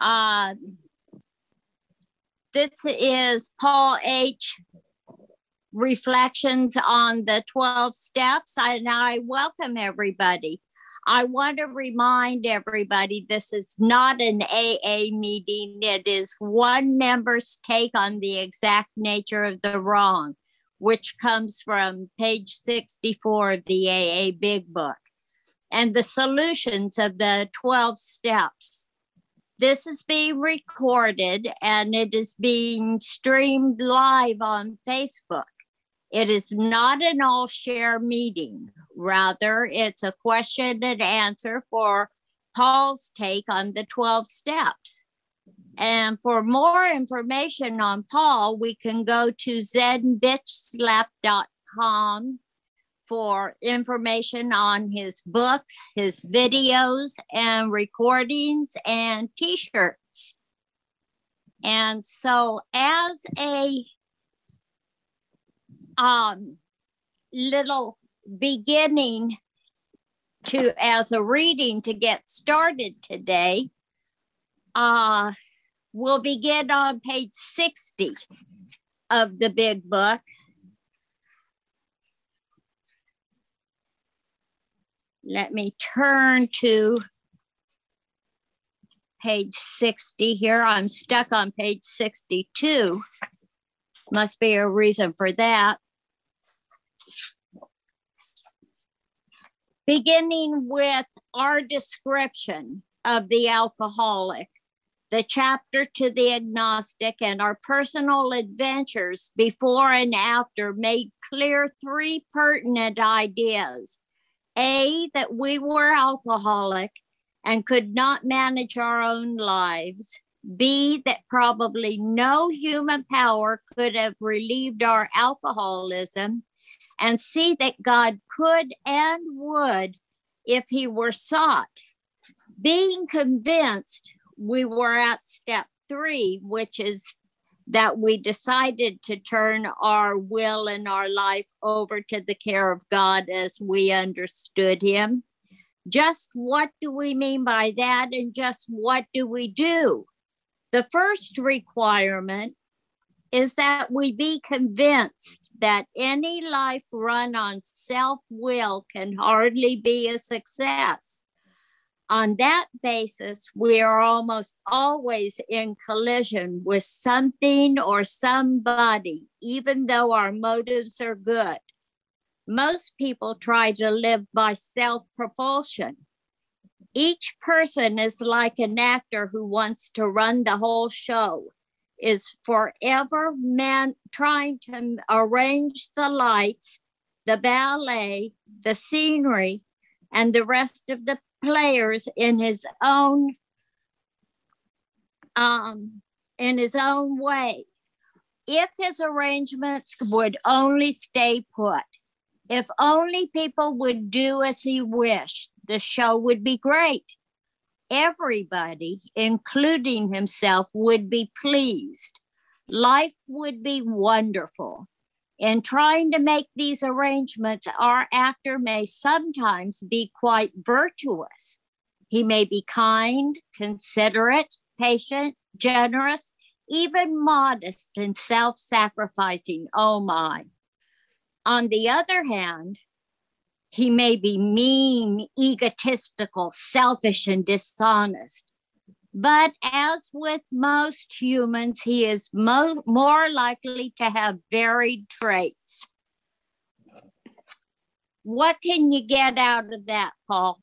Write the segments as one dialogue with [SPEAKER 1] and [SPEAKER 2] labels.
[SPEAKER 1] Uh, this is Paul H. Reflections on the 12 steps. I, and I welcome everybody. I want to remind everybody this is not an AA meeting. It is one member's take on the exact nature of the wrong, which comes from page 64 of the AA Big Book, and the solutions of the 12 steps. This is being recorded and it is being streamed live on Facebook. It is not an all share meeting. Rather, it's a question and answer for Paul's take on the 12 steps. And for more information on Paul, we can go to zenbitchslap.com for information on his books, his videos, and recordings and t shirts. And so, as a um, little beginning to as a reading to get started today, uh, we'll begin on page 60 of the big book. Let me turn to page 60 here. I'm stuck on page 62. Must be a reason for that. beginning with our description of the alcoholic, the chapter to the agnostic, and our personal adventures before and after made clear three pertinent ideas. A, that we were alcoholic and could not manage our own lives. B, that probably no human power could have relieved our alcoholism and see that God could and would if he were sought. Being convinced, we were at step three, which is that we decided to turn our will and our life over to the care of God as we understood Him. Just what do we mean by that, and just what do we do? The first requirement is that we be convinced that any life run on self will can hardly be a success. On that basis, we are almost always in collision with something or somebody, even though our motives are good. Most people try to live by self propulsion. Each person is like an actor who wants to run the whole show is forever man trying to arrange the lights, the ballet, the scenery, and the rest of the players in his own um, in his own way. If his arrangements would only stay put, if only people would do as he wished, the show would be great everybody, including himself, would be pleased. Life would be wonderful. In trying to make these arrangements, our actor may sometimes be quite virtuous. He may be kind, considerate, patient, generous, even modest and self sacrificing. Oh my. On the other hand, he may be mean, egotistical, selfish, and dishonest. But as with most humans, he is mo- more likely to have varied traits. What can you get out of that, Paul?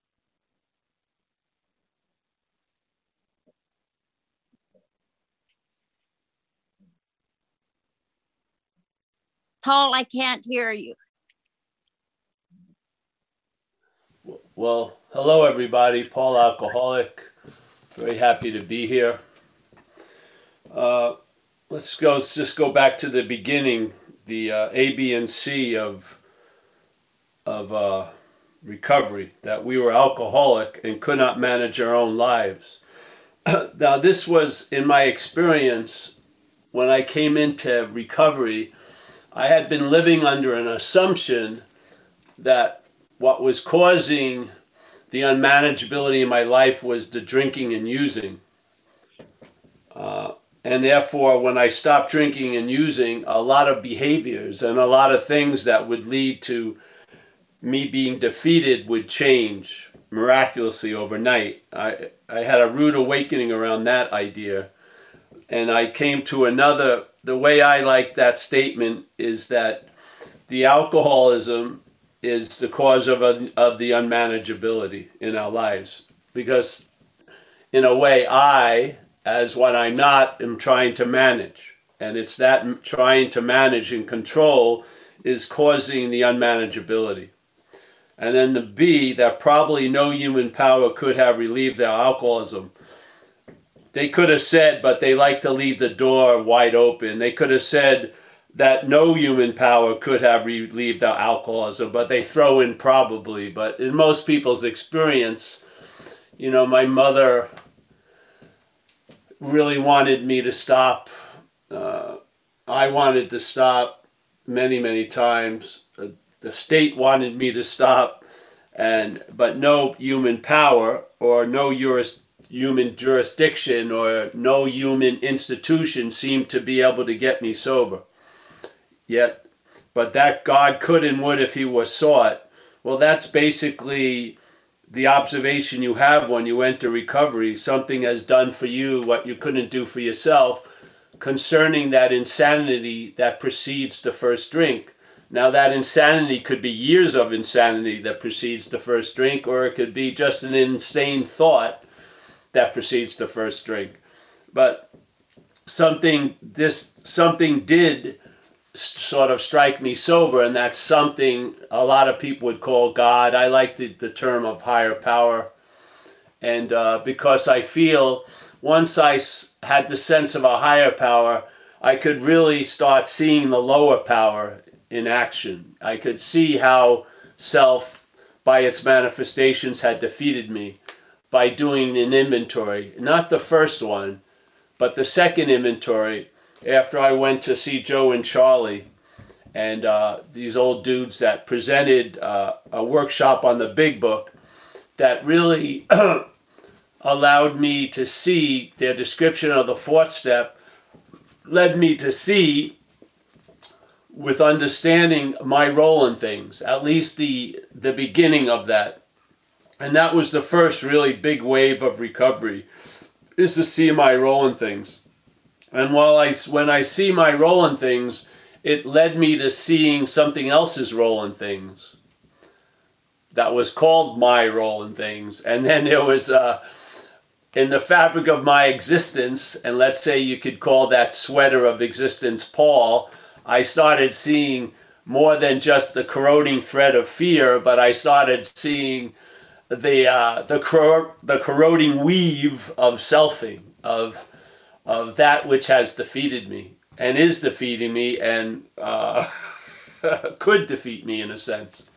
[SPEAKER 1] Paul, I can't hear you.
[SPEAKER 2] Well, hello everybody. Paul Alcoholic. Very happy to be here. Uh, let's go. Let's just go back to the beginning, the uh, A, B, and C of of uh, recovery. That we were alcoholic and could not manage our own lives. now, this was in my experience when I came into recovery. I had been living under an assumption that what was causing the unmanageability in my life was the drinking and using. Uh, and therefore, when I stopped drinking and using, a lot of behaviors and a lot of things that would lead to me being defeated would change miraculously overnight. I, I had a rude awakening around that idea. And I came to another, the way I like that statement is that the alcoholism is the cause of, a, of the unmanageability in our lives. Because in a way, I, as what I'm not, am trying to manage. And it's that trying to manage and control is causing the unmanageability. And then the B, that probably no human power could have relieved their alcoholism. They could have said, but they like to leave the door wide open. They could have said that no human power could have relieved their alcoholism, but they throw in probably. But in most people's experience, you know, my mother really wanted me to stop. Uh, I wanted to stop many, many times the state wanted me to stop, and but no human power or no juris, human jurisdiction or no human institution seemed to be able to get me sober. Yet, but that God could and would if He was sought. Well, that's basically the observation you have when you enter recovery. Something has done for you what you couldn't do for yourself concerning that insanity that precedes the first drink. Now, that insanity could be years of insanity that precedes the first drink, or it could be just an insane thought that precedes the first drink. But something this something did sort of strike me sober, and that's something a lot of people would call God. I like the, the term of higher power, and uh, because I feel once I had the sense of a higher power, I could really start seeing the lower power in action. I could see how self, by its manifestations, had defeated me by doing an inventory. Not the first one, but the second inventory after I went to see Joe and Charlie and uh, these old dudes that presented uh, a workshop on the big book that really allowed me to see their description of the fourth step led me to see with understanding my role in things, at least the the beginning of that. And that was the first really big wave of recovery is to see my role in things. And while I when I see my role in things, it led me to seeing something else's role in things. That was called my role in things. And then there was uh in the fabric of my existence, and let's say you could call that sweater of existence Paul, I started seeing more than just the corroding thread of fear, but I started seeing the uh, the cor- the corroding weave of selfing of of that which has defeated me and is defeating me and uh, could defeat me in a sense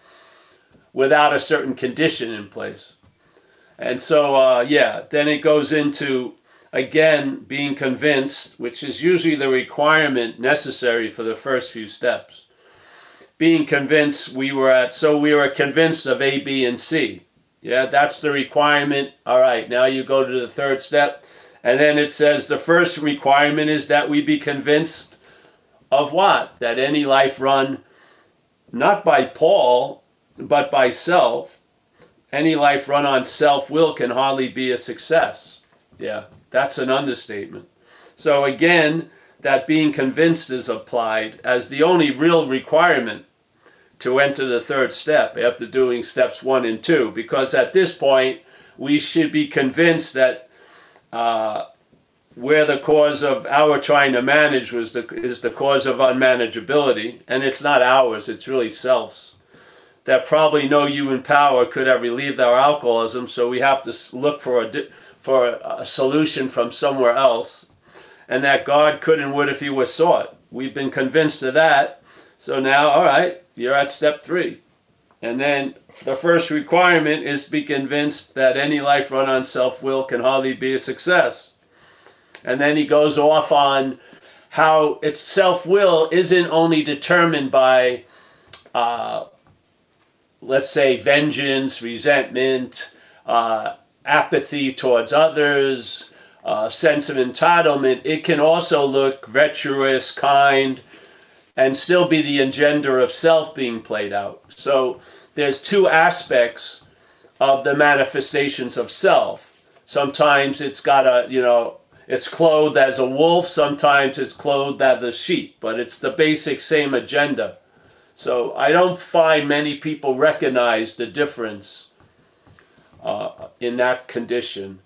[SPEAKER 2] without a certain condition in place. And so, uh, yeah, then it goes into again, being convinced, which is usually the requirement necessary for the first few steps. Being convinced we were at, so we were convinced of A, B, and C. Yeah, that's the requirement. All right, now you go to the third step. And then it says the first requirement is that we be convinced of what? That any life run not by Paul, but by self, any life run on self will can hardly be a success. Yeah. That's an understatement. So again, that being convinced is applied as the only real requirement to enter the third step after doing steps one and two, because at this point we should be convinced that uh, where the cause of our trying to manage was the is the cause of unmanageability, and it's not ours; it's really self's. That probably no human power could have relieved our alcoholism, so we have to look for a for a solution from somewhere else, and that God could and would if He was sought. We've been convinced of that. So now, all right, you're at step three. And then the first requirement is to be convinced that any life run on self will can hardly be a success. And then he goes off on how its self will isn't only determined by, uh, let's say, vengeance, resentment, uh, apathy towards others, uh, sense of entitlement. It can also look virtuous, kind, and still be the engender of self being played out. So there's two aspects of the manifestations of self. Sometimes it's got a, you know, it's clothed as a wolf, sometimes it's clothed as a sheep, but it's the basic same agenda. So I don't find many people recognize the difference uh, in that condition.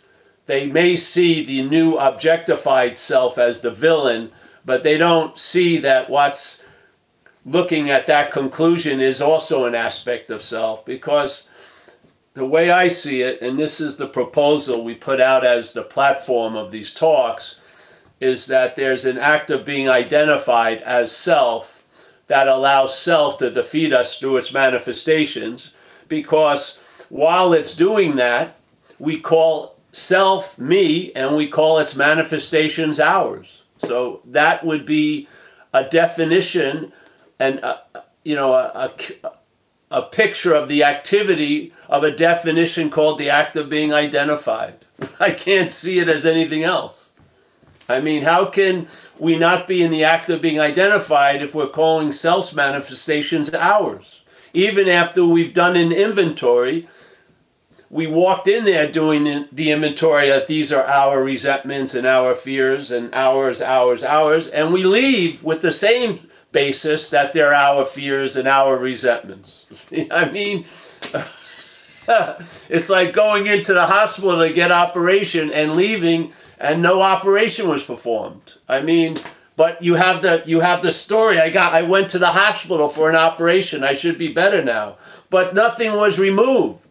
[SPEAKER 2] They may see the new objectified self as the villain, but they don't see that what's looking at that conclusion is also an aspect of self because the way I see it, and this is the proposal we put out as the platform of these talks, is that there's an act of being identified as self that allows self to defeat us through its manifestations because while it's doing that, we call self me and we call its manifestations ours. So that would be a definition and a, you know a, a, a picture of the activity of a definition called the act of being identified. I can't see it as anything else. I mean, how can we not be in the act of being identified if we're calling self manifestations ours? Even after we've done an inventory we walked in there doing the inventory that these are our resentments and our fears and ours, ours, ours, and we leave with the same basis that they're our fears and our resentments. I mean, it's like going into the hospital to get operation and leaving and no operation was performed. I mean, but you have the you have the story. I got I went to the hospital for an operation. I should be better now. But nothing was removed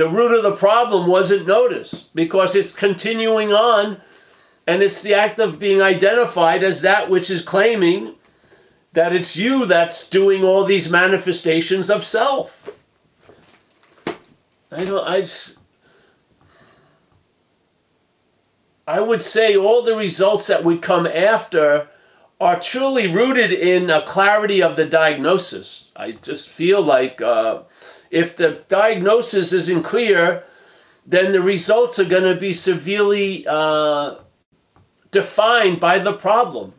[SPEAKER 2] the root of the problem wasn't noticed because it's continuing on and it's the act of being identified as that which is claiming that it's you that's doing all these manifestations of self. I don't I I would say all the results that would come after are truly rooted in a clarity of the diagnosis. I just feel like uh, if the diagnosis isn't clear, then the results are going to be severely uh, defined by the problem.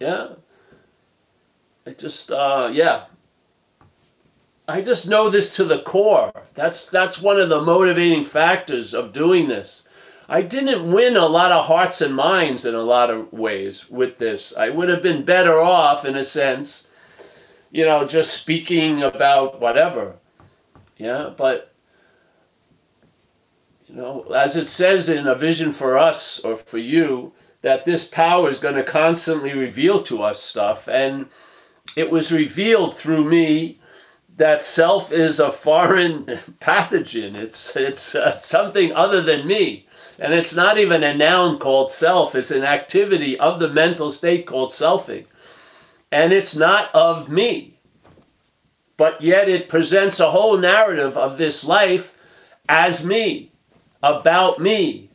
[SPEAKER 2] Yeah. I just, uh, yeah. I just know this to the core. That's that's one of the motivating factors of doing this. I didn't win a lot of hearts and minds in a lot of ways with this. I would have been better off in a sense, you know, just speaking about whatever. Yeah, but you know, as it says in a vision for us or for you, that this power is going to constantly reveal to us stuff. And it was revealed through me that self is a foreign pathogen. It's it's uh, something other than me. And it's not even a noun called self, it's an activity of the mental state called selfing. And it's not of me but yet it presents a whole narrative of this life as me, about me.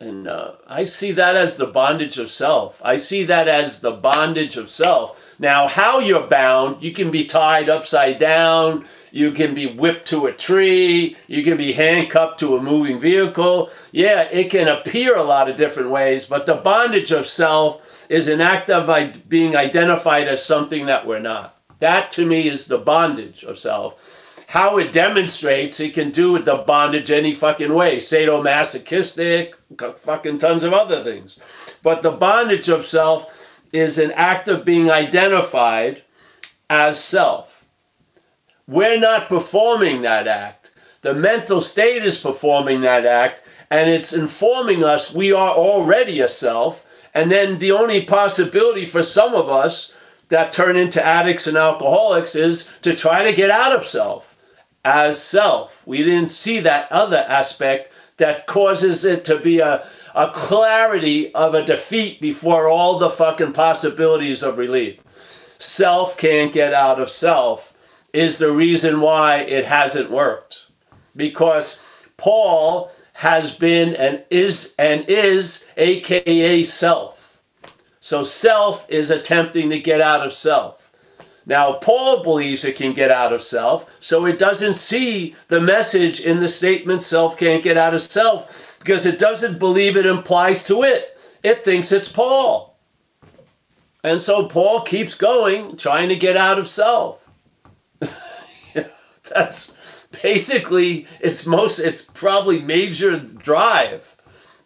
[SPEAKER 2] And uh, I see that as the bondage of self. I see that as the bondage of self. Now, how you're bound, you can be tied upside down, you can be whipped to a tree, you can be handcuffed to a moving vehicle. Yeah, it can appear a lot of different ways, but the bondage of self is an act of being identified as something that we're not. That to me is the bondage of self. How it demonstrates, it can do the bondage any fucking way. Sadomasochistic, fucking tons of other things. But the bondage of self is an act of being identified as self. We're not performing that act. The mental state is performing that act, and it's informing us we are already a self. And then the only possibility for some of us that turn into addicts and alcoholics is to try to get out of self as self. We didn't see that other aspect that causes it to be a, a clarity of a defeat before all the fucking possibilities of relief. Self can't get out of self is the reason why it hasn't worked. Because Paul has been and is and is aka self. So self is attempting to get out of self. Now, Paul believes it can get out of self, so it doesn't see the message in the statement self can't get out of self because it doesn't believe it implies to it. It thinks it's Paul. And so Paul keeps going, trying to get out of self. That's basically its most, it's probably major drive.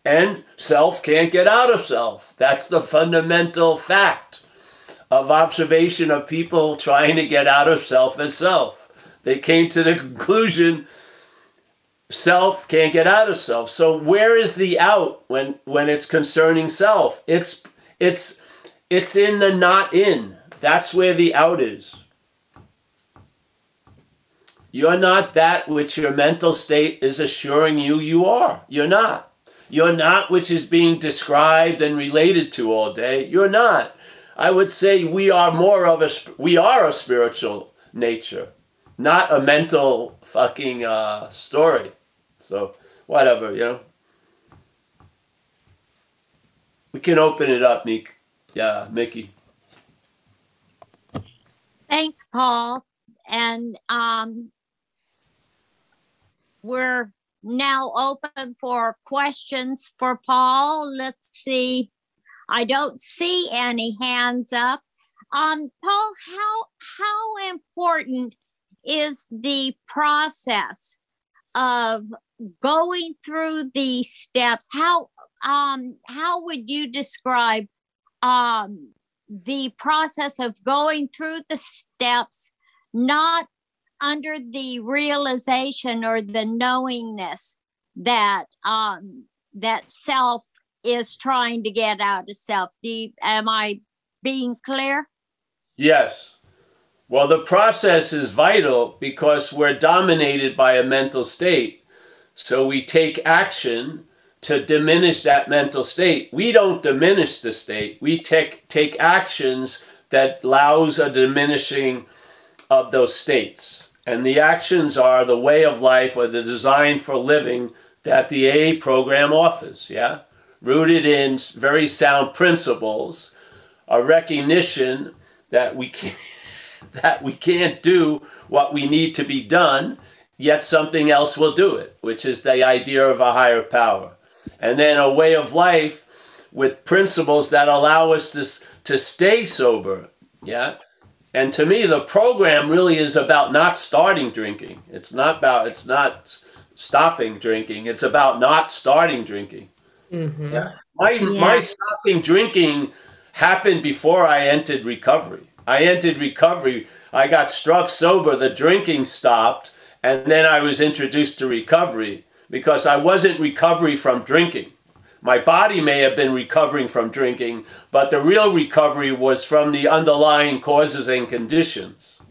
[SPEAKER 2] And self can't get out of self. That's the fundamental fact of observation of people trying to get out of self as self. They came to the conclusion self can't get out of self. So where is the out when when it's concerning self? It's it's it's in the not in. That's where the out is. You're not that which your mental state is assuring you you are. You're not. You're not which is being described and related to all day. You're not. I would say we are more of a we are a spiritual nature, not a mental fucking uh, story. So whatever, you know. We can open it up, Meek. Yeah, Mickey.
[SPEAKER 1] Thanks, Paul. And um, we're now open for questions for Paul. Let's see. I don't see any hands up. Um, Paul, how how important is the process of going through these steps? How um how would you describe um the process of going through the steps, not under the realization or the knowingness that um that self is trying to get out of self. Do you, am I being clear?
[SPEAKER 2] Yes. Well, the process is vital because we're dominated by a mental state. So we take action to diminish that mental state. We don't diminish the state. We take take actions that allows a diminishing of those states. And the actions are the way of life or the design for living that the AA program offers, yeah? Rooted in very sound principles, a recognition that we can't, that we can't do what we need to be done, yet something else will do it, which is the idea of a higher power. And then a way of life with principles that allow us to, to stay sober. Yeah. And to me, the program really is about not starting drinking. It's not about, it's not stopping drinking. It's about not starting drinking. Mm-hmm. Yeah. My yeah. my stopping drinking happened before I entered recovery. I entered recovery. I got struck sober. The drinking stopped, and then I was introduced to recovery because I wasn't recovery from drinking. My body may have been recovering from drinking, but the real recovery was from the underlying causes and conditions,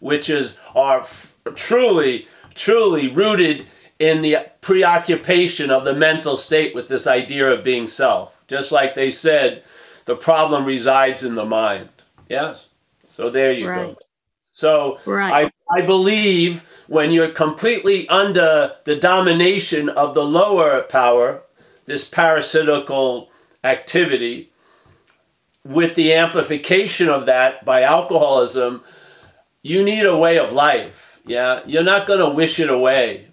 [SPEAKER 2] which is are f- truly, truly rooted in the preoccupation of the mental state with this idea of being self. Just like they said, the problem resides in the mind. Yes? So there you right. go. So right. I, I believe when you're completely under the domination of the lower power, this parasitical activity, with the amplification of that by alcoholism, you need a way of life. Yeah, you're not going to wish it away.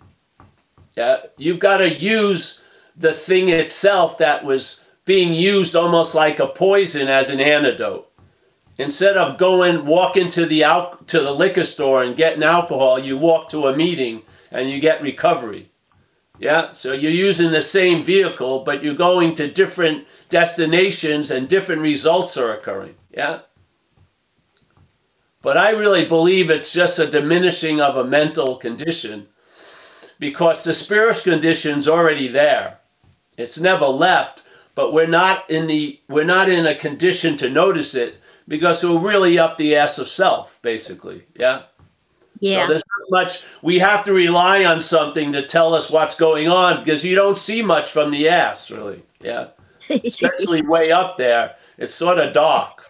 [SPEAKER 2] Yeah, you've got to use the thing itself that was being used almost like a poison as an antidote. Instead of going walk into the al- to the liquor store and getting alcohol, you walk to a meeting and you get recovery. Yeah, so you're using the same vehicle, but you're going to different destinations and different results are occurring. Yeah. But I really believe it's just a diminishing of a mental condition because the spiritual condition's already there. It's never left, but we're not in the we're not in a condition to notice it because we're really up the ass of self, basically. Yeah. Yeah. So there's not much we have to rely on something to tell us what's going on because you don't see much from the ass, really. Yeah. Especially way up there. It's sort of dark.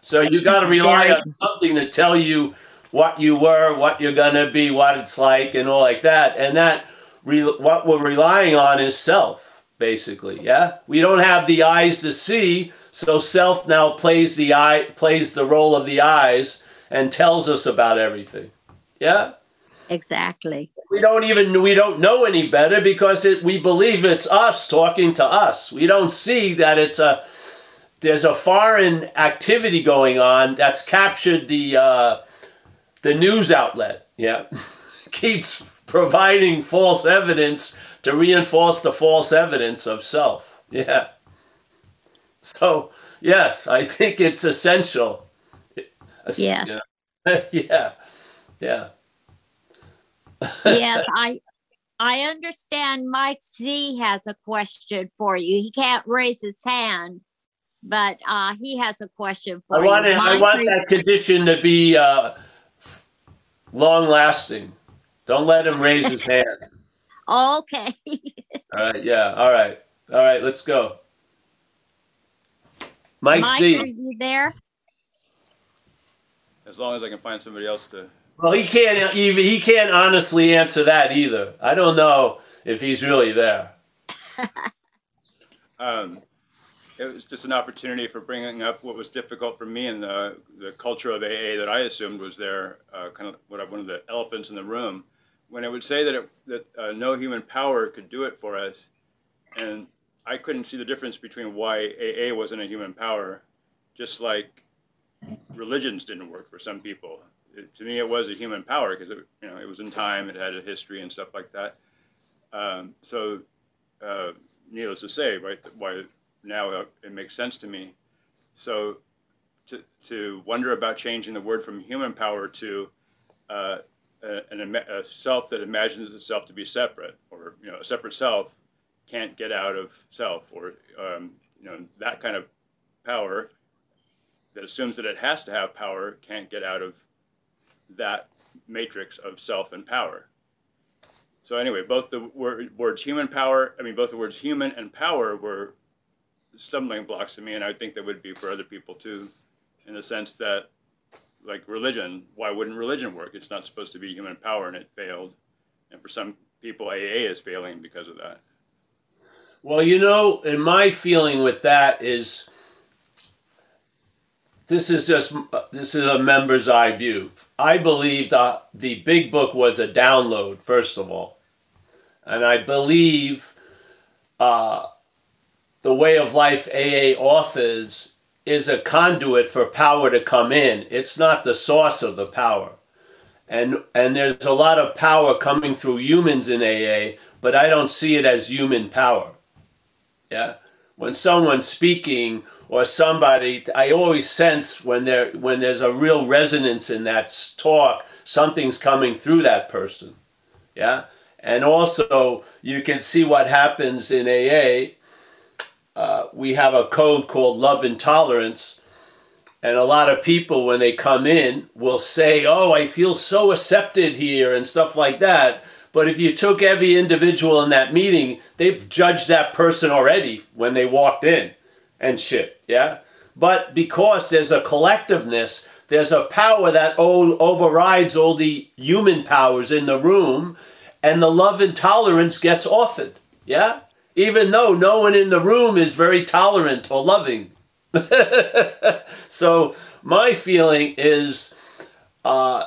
[SPEAKER 2] So you gotta rely on something to tell you what you were, what you're going to be, what it's like, and all like that. And that, re- what we're relying on is self, basically. Yeah, we don't have the eyes to see, so self now plays the eye plays the role of the eyes, and tells us about everything. Yeah?
[SPEAKER 1] Exactly.
[SPEAKER 2] We don't even we don't know any better because it, we believe it's us talking to us. We don't see that it's a there's a foreign activity going on that's captured the uh, the news outlet. Yeah, keeps providing false evidence to reinforce the false evidence of self. Yeah. So yes, I think it's essential.
[SPEAKER 1] Yes.
[SPEAKER 2] Yeah. yeah. Yeah.
[SPEAKER 1] yes, I I understand Mike Z has a question for you. He can't raise his hand, but uh, he has a question for
[SPEAKER 2] I want
[SPEAKER 1] you.
[SPEAKER 2] it, I want that condition to be uh, long lasting. Don't let him raise his hand.
[SPEAKER 1] Okay.
[SPEAKER 2] All right. Yeah. All right. All right. Let's go. Mike,
[SPEAKER 1] Mike,
[SPEAKER 2] Z.
[SPEAKER 1] are you there?
[SPEAKER 3] As long as I can find somebody else to.
[SPEAKER 2] Well, he can't even he can't honestly answer that either. I don't know if he's really there.
[SPEAKER 3] Um, it was just an opportunity for bringing up what was difficult for me in the the culture of AA that I assumed was there, uh, kind of what one of the elephants in the room, when it would say that it, that uh, no human power could do it for us, and I couldn't see the difference between why AA wasn't a human power, just like religions didn't work for some people. It, to me, it was a human power because it, you know it was in time, it had a history and stuff like that. Um, so, uh, needless to say, right, why now it makes sense to me. So, to to wonder about changing the word from human power to uh, a, an, a self that imagines itself to be separate, or you know, a separate self can't get out of self, or um, you know, that kind of power that assumes that it has to have power can't get out of that matrix of self and power. So anyway, both the word, words human power, I mean, both the words human and power were stumbling blocks to me, and I think that would be for other people too, in the sense that, like religion, why wouldn't religion work? It's not supposed to be human power, and it failed. And for some people, AA is failing because of that.
[SPEAKER 2] Well, you know, and my feeling with that is this is just this is a member's eye view. I believe the the big book was a download first of all, and I believe uh, the way of life AA offers is a conduit for power to come in. It's not the source of the power, and and there's a lot of power coming through humans in AA, but I don't see it as human power. Yeah, when someone's speaking or somebody i always sense when there when there's a real resonance in that talk something's coming through that person yeah and also you can see what happens in aa uh, we have a code called love and tolerance and a lot of people when they come in will say oh i feel so accepted here and stuff like that but if you took every individual in that meeting they've judged that person already when they walked in and shit, yeah? But because there's a collectiveness, there's a power that overrides all the human powers in the room, and the love and tolerance gets offered, yeah? Even though no one in the room is very tolerant or loving. so my feeling is uh,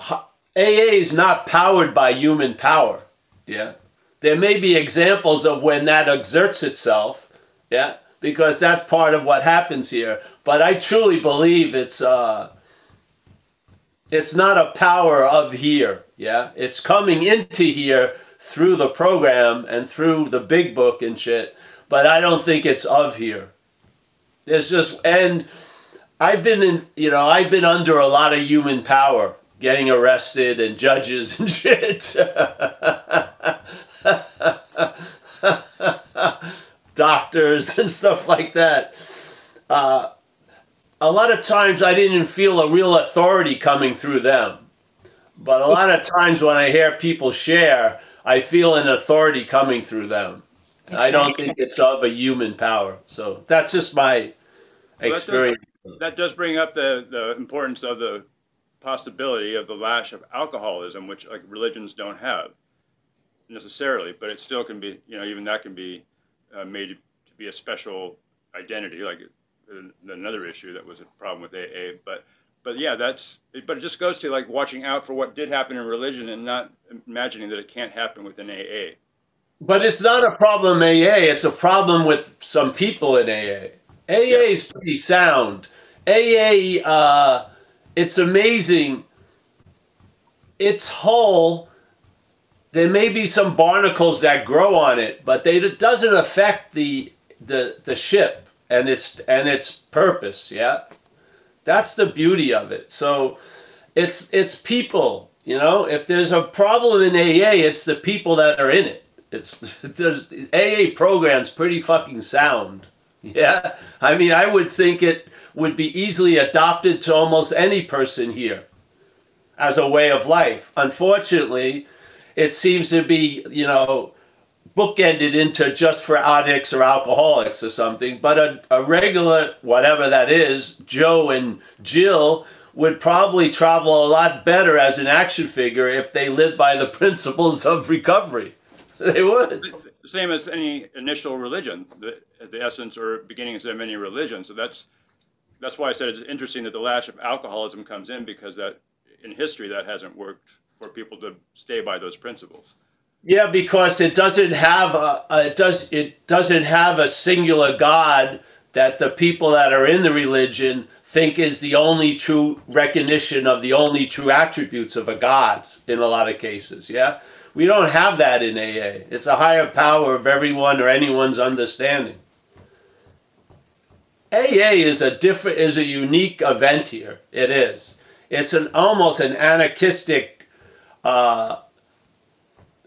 [SPEAKER 2] AA is not powered by human power, yeah? There may be examples of when that exerts itself, yeah, because that's part of what happens here. But I truly believe it's uh, it's not a power of here, yeah. It's coming into here through the program and through the big book and shit. But I don't think it's of here. There's just and I've been in, you know, I've been under a lot of human power, getting arrested and judges and shit. doctors and stuff like that. Uh, a lot of times I didn't feel a real authority coming through them. But a lot of times when I hear people share, I feel an authority coming through them. Exactly. I don't think it's of a human power. So that's just my experience.
[SPEAKER 3] Well, that, does, that does bring up the, the importance of the possibility of the lash of alcoholism, which like religions don't have necessarily, but it still can be, you know, even that can be uh, made to be a special identity. Like another issue that was a problem with AA. But but yeah, that's but it just goes to like watching out for what did happen in religion and not imagining that it can't happen within AA.
[SPEAKER 2] But it's not a problem AA. It's a problem with some people in AA. AA is pretty sound. AA, uh, it's amazing. It's whole. There may be some barnacles that grow on it, but they, it doesn't affect the the the ship and its and its purpose. Yeah, that's the beauty of it. So, it's it's people. You know, if there's a problem in AA, it's the people that are in it. It's there's AA programs pretty fucking sound. Yeah, I mean, I would think it would be easily adopted to almost any person here as a way of life. Unfortunately, it seems to be, you know, bookended into just for addicts or alcoholics or something. But a, a regular, whatever that is, Joe and Jill would probably travel a lot better as an action figure if they lived by the principles of recovery. They would.
[SPEAKER 3] Same as any initial religion, the, the essence or beginnings of any religion. So that's that's why I said it's interesting that the lash of alcoholism comes in because that in history that hasn't worked for people to stay by those principles.
[SPEAKER 2] Yeah, because it doesn't have a, a it does it doesn't have a singular God that the people that are in the religion think is the only true recognition of the only true attributes of a God in a lot of cases. Yeah, we don't have that in AA. It's a higher power of everyone or anyone's understanding. AA is a different is a unique event here. It is. It's an almost an anarchistic uh,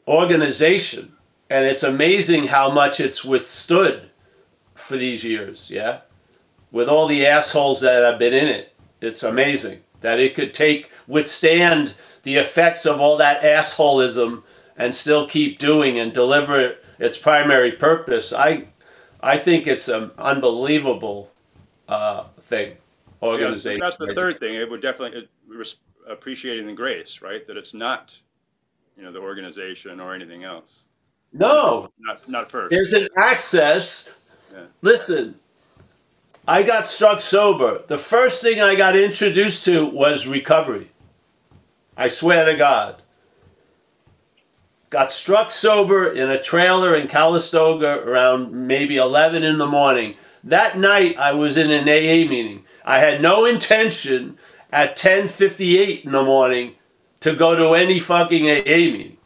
[SPEAKER 2] organization, and it's amazing how much it's withstood for these years. Yeah, with all the assholes that have been in it, it's amazing that it could take withstand the effects of all that assholism and still keep doing and deliver its primary purpose. I I think it's an unbelievable uh, thing, organization.
[SPEAKER 3] Yeah, that's the third thing. It would definitely it, appreciating the grace, right? That it's not, you know, the organization or anything else.
[SPEAKER 2] No,
[SPEAKER 3] not not first.
[SPEAKER 2] There's an access. Yeah. Listen, I got struck sober. The first thing I got introduced to was recovery. I swear to God. Got struck sober in a trailer in Calistoga around maybe 11 in the morning. That night I was in an AA meeting. I had no intention at 10:58 in the morning to go to any fucking AA meeting.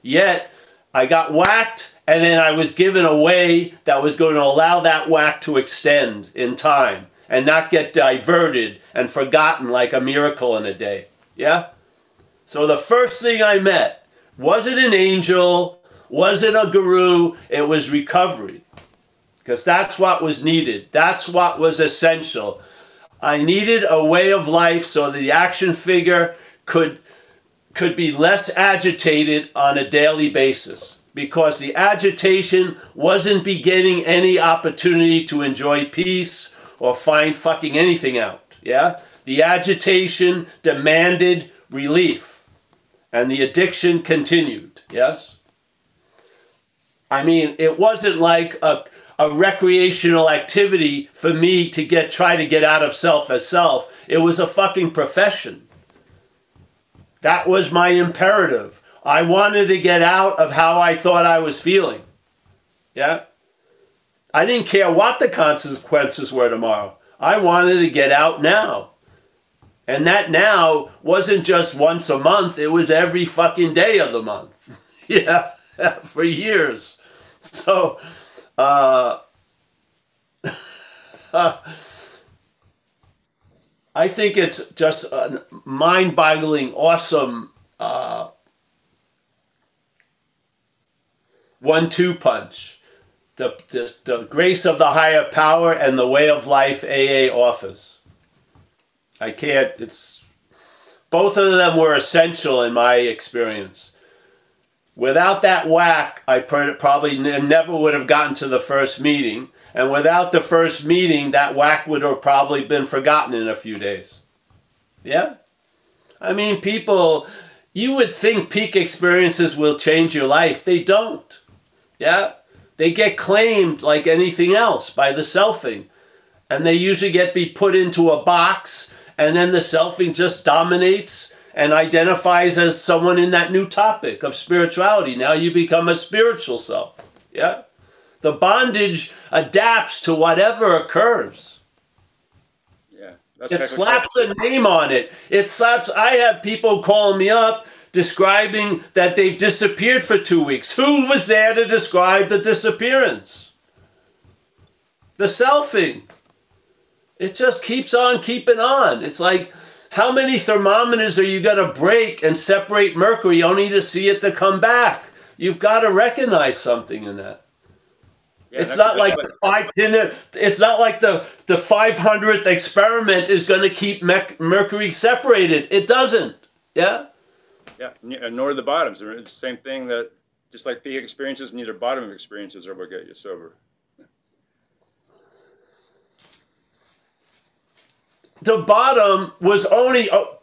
[SPEAKER 2] Yet I got whacked and then I was given a way that was going to allow that whack to extend in time and not get diverted and forgotten like a miracle in a day. Yeah? So the first thing I met wasn't an angel, wasn't a guru, it was recovery because that's what was needed. That's what was essential. I needed a way of life so the action figure could could be less agitated on a daily basis because the agitation wasn't beginning any opportunity to enjoy peace or find fucking anything out. Yeah? The agitation demanded relief and the addiction continued. Yes? I mean, it wasn't like a a recreational activity for me to get try to get out of self as self. It was a fucking profession. That was my imperative. I wanted to get out of how I thought I was feeling. Yeah? I didn't care what the consequences were tomorrow. I wanted to get out now. And that now wasn't just once a month, it was every fucking day of the month. yeah, for years. So, uh, I think it's just a mind boggling, awesome uh, one two punch. The, the, the grace of the higher power and the way of life AA offers. I can't, it's, both of them were essential in my experience. Without that whack, I probably never would have gotten to the first meeting. And without the first meeting, that whack would have probably been forgotten in a few days. Yeah? I mean, people, you would think peak experiences will change your life. They don't. Yeah? They get claimed like anything else by the selfing. And they usually get be put into a box, and then the selfing just dominates and identifies as someone in that new topic of spirituality. Now you become a spiritual self. Yeah? The bondage adapts to whatever occurs.
[SPEAKER 3] Yeah.
[SPEAKER 2] It slaps a name on it. It slaps. I have people calling me up describing that they've disappeared for two weeks. Who was there to describe the disappearance? The selfing. It just keeps on keeping on. It's like, how many thermometers are you going to break and separate mercury only to see it to come back? You've got to recognize something in that. Yeah, it's not like the five It's not like the the five hundredth experiment is going to keep mercury separated. It doesn't. Yeah.
[SPEAKER 3] Yeah, uh, nor the bottoms. It's the same thing that just like the experiences, neither bottom experiences are what get you sober.
[SPEAKER 2] The bottom was only oh,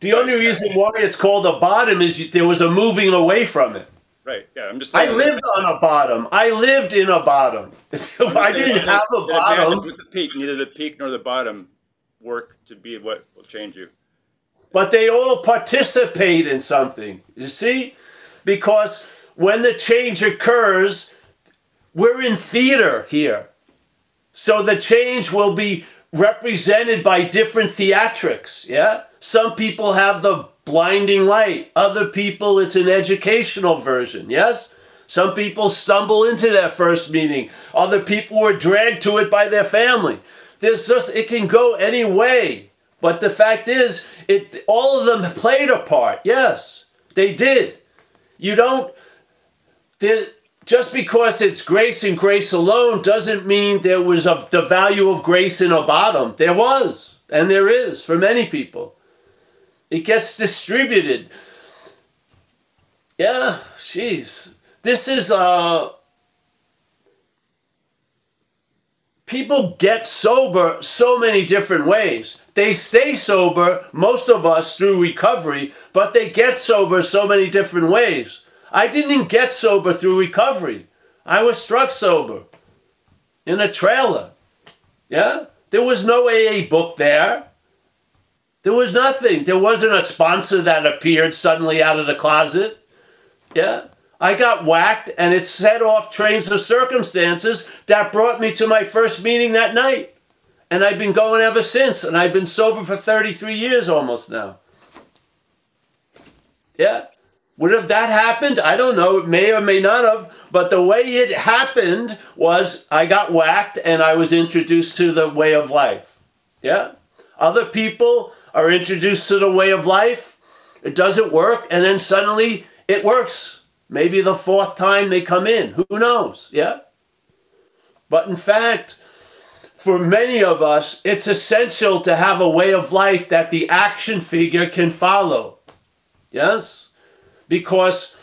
[SPEAKER 2] the only reason why it's called a bottom is there was a moving away from it.
[SPEAKER 3] Right. Yeah. I'm just. Saying
[SPEAKER 2] I lived on a bottom. I lived in a bottom. I didn't have a bottom.
[SPEAKER 3] With the peak, neither the peak nor the bottom work to be what will change you.
[SPEAKER 2] But they all participate in something. You see, because when the change occurs, we're in theater here. So the change will be represented by different theatrics. Yeah. Some people have the blinding light. Other people, it's an educational version. Yes? Some people stumble into that first meeting. Other people were dragged to it by their family. There's just, it can go any way. But the fact is, it all of them played a part. Yes, they did. You don't, just because it's grace and grace alone doesn't mean there was a, the value of grace in a bottom. There was, and there is for many people. It gets distributed. Yeah, jeez. This is uh people get sober so many different ways. They stay sober, most of us through recovery, but they get sober so many different ways. I didn't get sober through recovery. I was struck sober in a trailer. Yeah? There was no AA book there. There was nothing. There wasn't a sponsor that appeared suddenly out of the closet. Yeah. I got whacked and it set off trains of circumstances that brought me to my first meeting that night. And I've been going ever since. And I've been sober for 33 years almost now. Yeah. Would have that happened? I don't know. It may or may not have. But the way it happened was I got whacked and I was introduced to the way of life. Yeah. Other people are introduced to the way of life, it doesn't work, and then suddenly it works. Maybe the fourth time they come in. Who knows? Yeah? But in fact, for many of us, it's essential to have a way of life that the action figure can follow. Yes? Because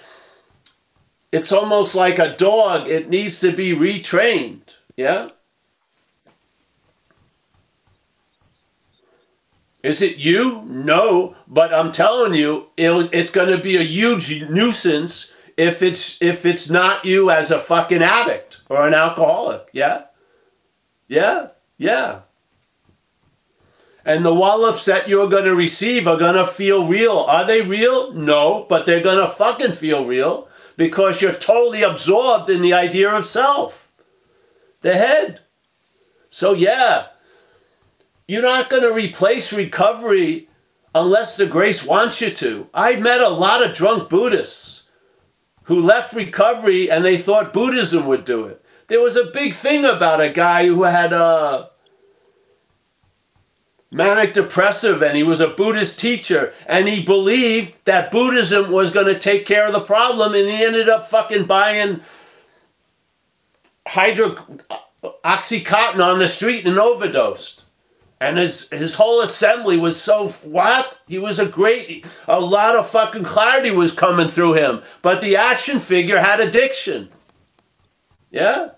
[SPEAKER 2] it's almost like a dog, it needs to be retrained. Yeah? Is it you? No, but I'm telling you, it's going to be a huge nuisance if it's if it's not you as a fucking addict or an alcoholic. Yeah, yeah, yeah. And the wallops that you're going to receive are going to feel real. Are they real? No, but they're going to fucking feel real because you're totally absorbed in the idea of self, the head. So yeah, you're not going to replace recovery unless the grace wants you to. I met a lot of drunk Buddhists who left recovery and they thought Buddhism would do it. There was a big thing about a guy who had a manic depressive and he was a Buddhist teacher and he believed that Buddhism was going to take care of the problem and he ended up fucking buying hydro oxycontin on the street and overdosed and his his whole assembly was so what? He was a great a lot of fucking clarity was coming through him. But the action figure had addiction. Yeah?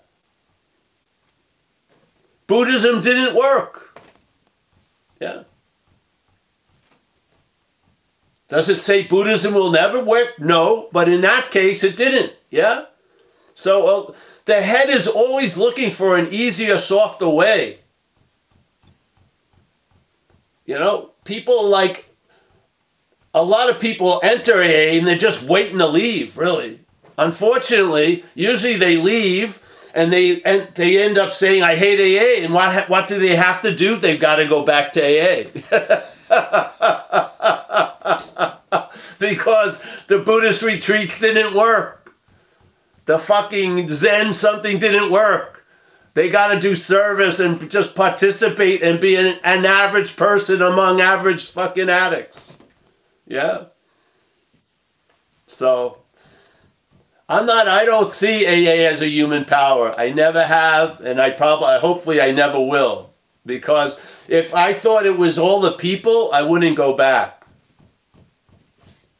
[SPEAKER 2] Buddhism didn't work. Yeah. Does it say buddhism will never work? No but in that case it didn't. Yeah? So uh, the head is always looking for an easier softer way You know, people like a lot of people enter AA and they're just waiting to leave, really. Unfortunately, usually they leave and they and they end up saying I hate AA and what what do they have to do? They've got to go back to AA. because the Buddhist retreats didn't work. The fucking Zen something didn't work. They got to do service and just participate and be an, an average person among average fucking addicts. Yeah. So I'm not I don't see AA as a human power. I never have and I probably hopefully I never will because if I thought it was all the people, I wouldn't go back.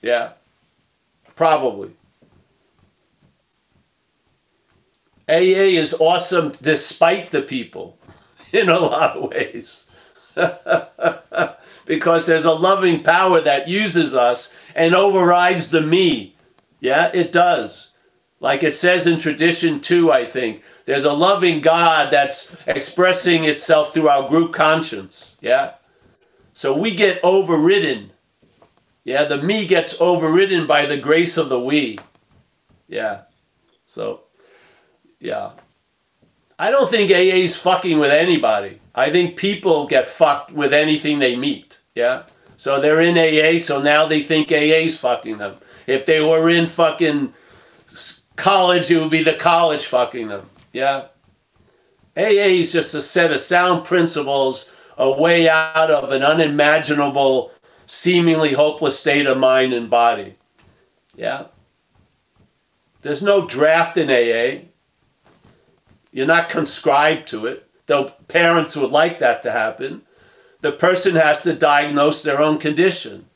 [SPEAKER 2] Yeah. Probably. AA is awesome despite the people in a lot of ways. because there's a loving power that uses us and overrides the me. Yeah, it does. Like it says in tradition too, I think. There's a loving God that's expressing itself through our group conscience. Yeah. So we get overridden. Yeah, the me gets overridden by the grace of the we. Yeah. So yeah. I don't think AA's fucking with anybody. I think people get fucked with anything they meet. Yeah. So they're in AA, so now they think AA's fucking them. If they were in fucking college, it would be the college fucking them. Yeah. AA is just a set of sound principles, a way out of an unimaginable, seemingly hopeless state of mind and body. Yeah. There's no draft in AA. You're not conscribed to it, though parents would like that to happen. The person has to diagnose their own condition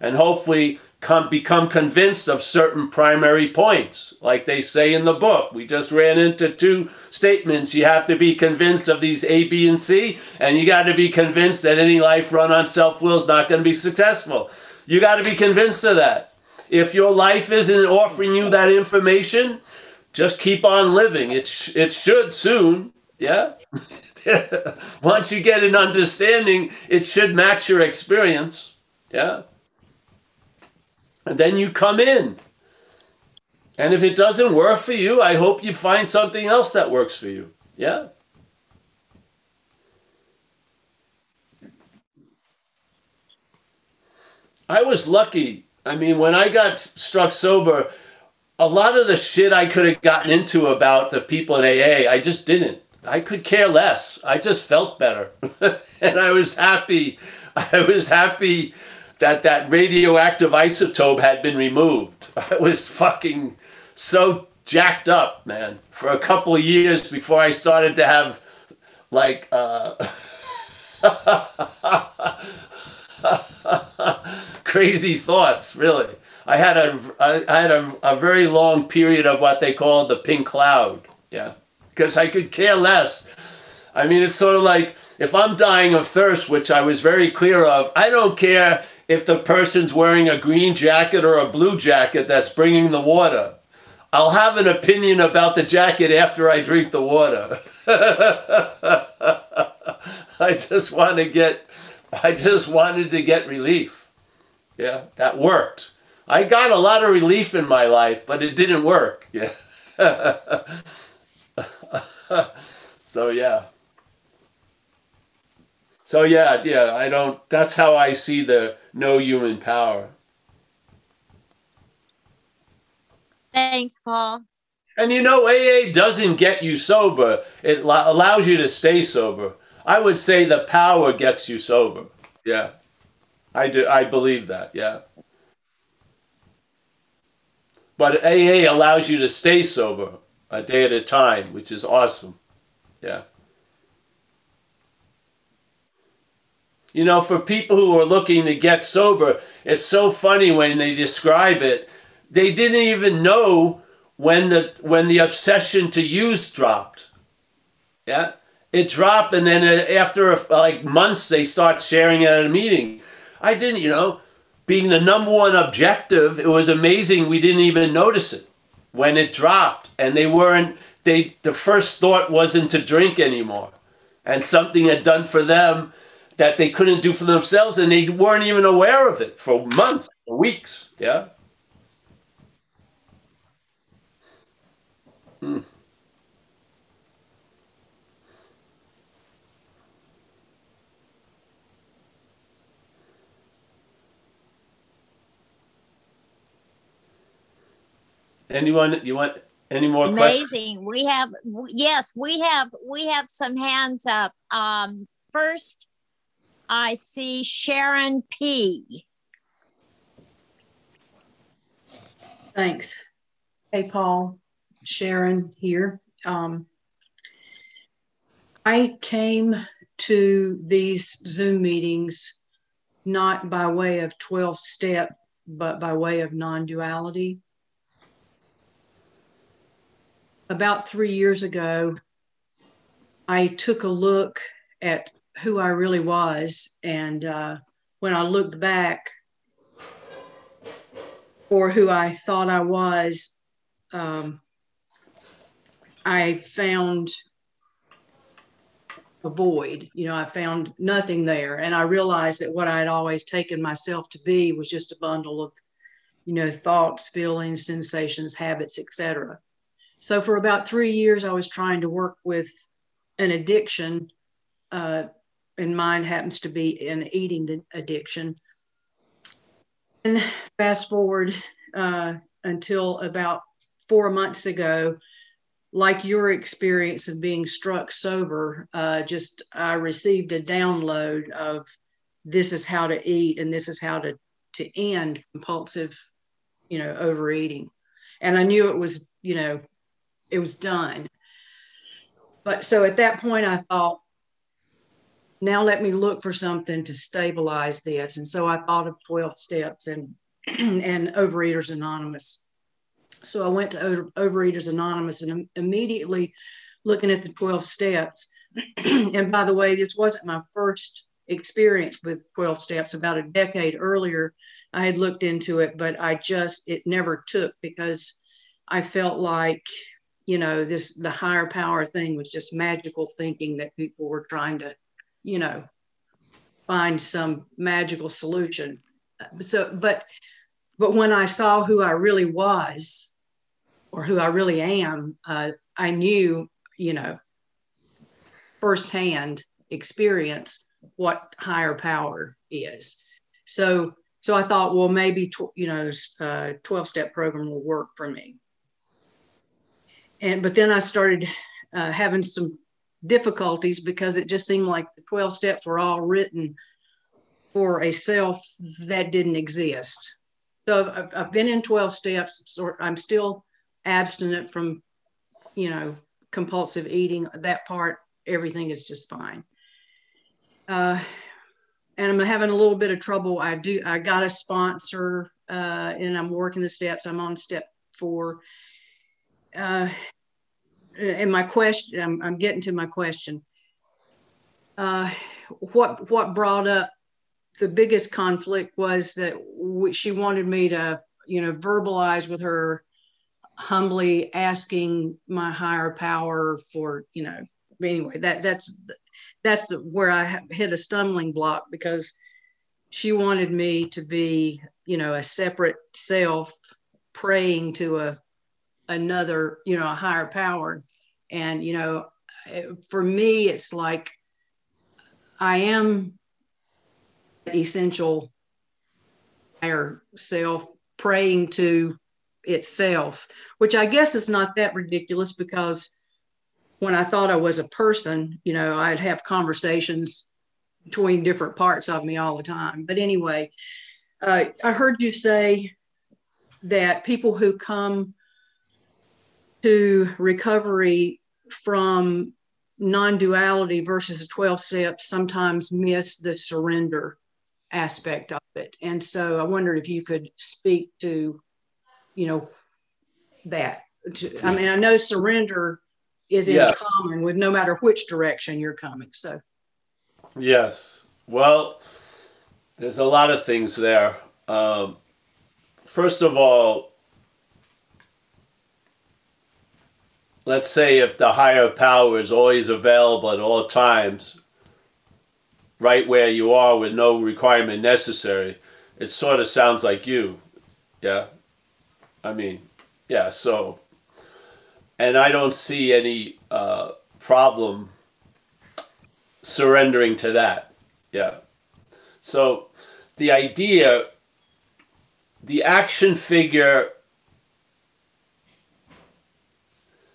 [SPEAKER 2] and hopefully come, become convinced of certain primary points. Like they say in the book, we just ran into two statements. You have to be convinced of these A, B, and C, and you got to be convinced that any life run on self will is not going to be successful. You got to be convinced of that. If your life isn't offering you that information, just keep on living. It, sh- it should soon. Yeah. Once you get an understanding, it should match your experience. Yeah. And then you come in. And if it doesn't work for you, I hope you find something else that works for you. Yeah. I was lucky. I mean, when I got struck sober, a lot of the shit I could have gotten into about the people in AA, I just didn't. I could care less. I just felt better. and I was happy. I was happy that that radioactive isotope had been removed. I was fucking so jacked up, man, for a couple of years before I started to have like uh crazy thoughts, really. I had a I had a, a very long period of what they call the pink cloud. Yeah, because I could care less. I mean, it's sort of like if I'm dying of thirst, which I was very clear of. I don't care if the person's wearing a green jacket or a blue jacket that's bringing the water. I'll have an opinion about the jacket after I drink the water. I just want to get I just wanted to get relief. Yeah, that worked. I got a lot of relief in my life, but it didn't work. Yeah. so yeah. So yeah, yeah, I don't that's how I see the no human power.
[SPEAKER 1] Thanks, Paul.
[SPEAKER 2] And you know AA doesn't get you sober. It allows you to stay sober. I would say the power gets you sober. Yeah. I do I believe that. Yeah. But AA allows you to stay sober a day at a time, which is awesome. Yeah. You know, for people who are looking to get sober, it's so funny when they describe it. They didn't even know when the when the obsession to use dropped. Yeah, it dropped, and then uh, after like months, they start sharing it at a meeting. I didn't, you know, being the number one objective, it was amazing we didn't even notice it when it dropped. And they weren't, they, the first thought wasn't to drink anymore. And something had done for them. that they couldn't do for themselves and they weren't even aware of it for months weeks. Yeah. Hmm. Anyone, you want any more questions?
[SPEAKER 1] Amazing. We have, yes, we have, we have some hands up. Um, first, I see Sharon P.
[SPEAKER 4] Thanks. Hey, Paul, Sharon here. Um, I came to these Zoom meetings not by way of 12 step, but by way of non duality. About three years ago, I took a look at who I really was. And uh, when I looked back, or who I thought I was, um, I found a void. You know, I found nothing there. And I realized that what I had always taken myself to be was just a bundle of, you know, thoughts, feelings, sensations, habits, etc. So for about three years, I was trying to work with an addiction, uh, and mine happens to be an eating addiction. And fast forward uh, until about four months ago, like your experience of being struck sober, uh, just I received a download of this is how to eat and this is how to to end compulsive, you know, overeating. And I knew it was, you know, it was done. But so at that point, I thought, now let me look for something to stabilize this. And so I thought of 12 steps and and Overeaters Anonymous. So I went to Overeaters Anonymous and immediately looking at the 12 steps. and by the way, this wasn't my first experience with 12 steps. About a decade earlier, I had looked into it, but I just, it never took because I felt like, you know, this, the higher power thing was just magical thinking that people were trying to, you know, find some magical solution. So, but but when I saw who I really was or who I really am, uh, I knew, you know, firsthand experience what higher power is. So, so I thought, well, maybe, tw- you know, uh, 12 step program will work for me. And, but then I started uh, having some difficulties because it just seemed like the 12 steps were all written for a self that didn't exist so I've, I've been in 12 steps. So I'm still abstinent from, you know, compulsive eating. That part, everything is just fine. Uh, and I'm having a little bit of trouble. I do. I got a sponsor, uh, and I'm working the steps. I'm on step four. Uh, and my question, I'm, I'm getting to my question. Uh, what what brought up the biggest conflict was that she wanted me to, you know, verbalize with her humbly asking my higher power for, you know, anyway, that that's that's where I hit a stumbling block because she wanted me to be, you know, a separate self praying to a another, you know, a higher power. And, you know, for me, it's like I am essential higher self praying to itself, which I guess is not that ridiculous because when I thought I was a person, you know, I'd have conversations between different parts of me all the time. But anyway, uh, I heard you say that people who come to recovery from non duality versus the 12 steps sometimes miss the surrender aspect of it. And so I wondered if you could speak to, you know, that. To, I mean, I know surrender is in common with no matter which direction you're coming. So,
[SPEAKER 2] yes. Well, there's a lot of things there. Um, first of all, let's say if the higher power is always available at all times, right where you are with no requirement necessary. It sort of sounds like you. Yeah. I mean, yeah, so, and I don't see any uh, problem surrendering to that. Yeah. So the idea, the action figure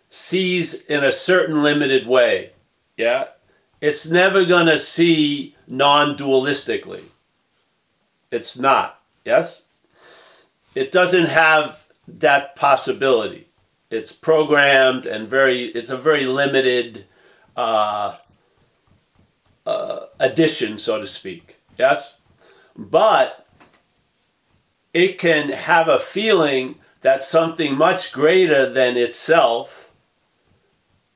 [SPEAKER 2] sees in a certain limited way. Yeah. It's never going to see non dualistically. It's not. Yes? It doesn't have that possibility. It's programmed and very, it's a very limited uh, uh, addition, so to speak. Yes? But it can have a feeling that something much greater than itself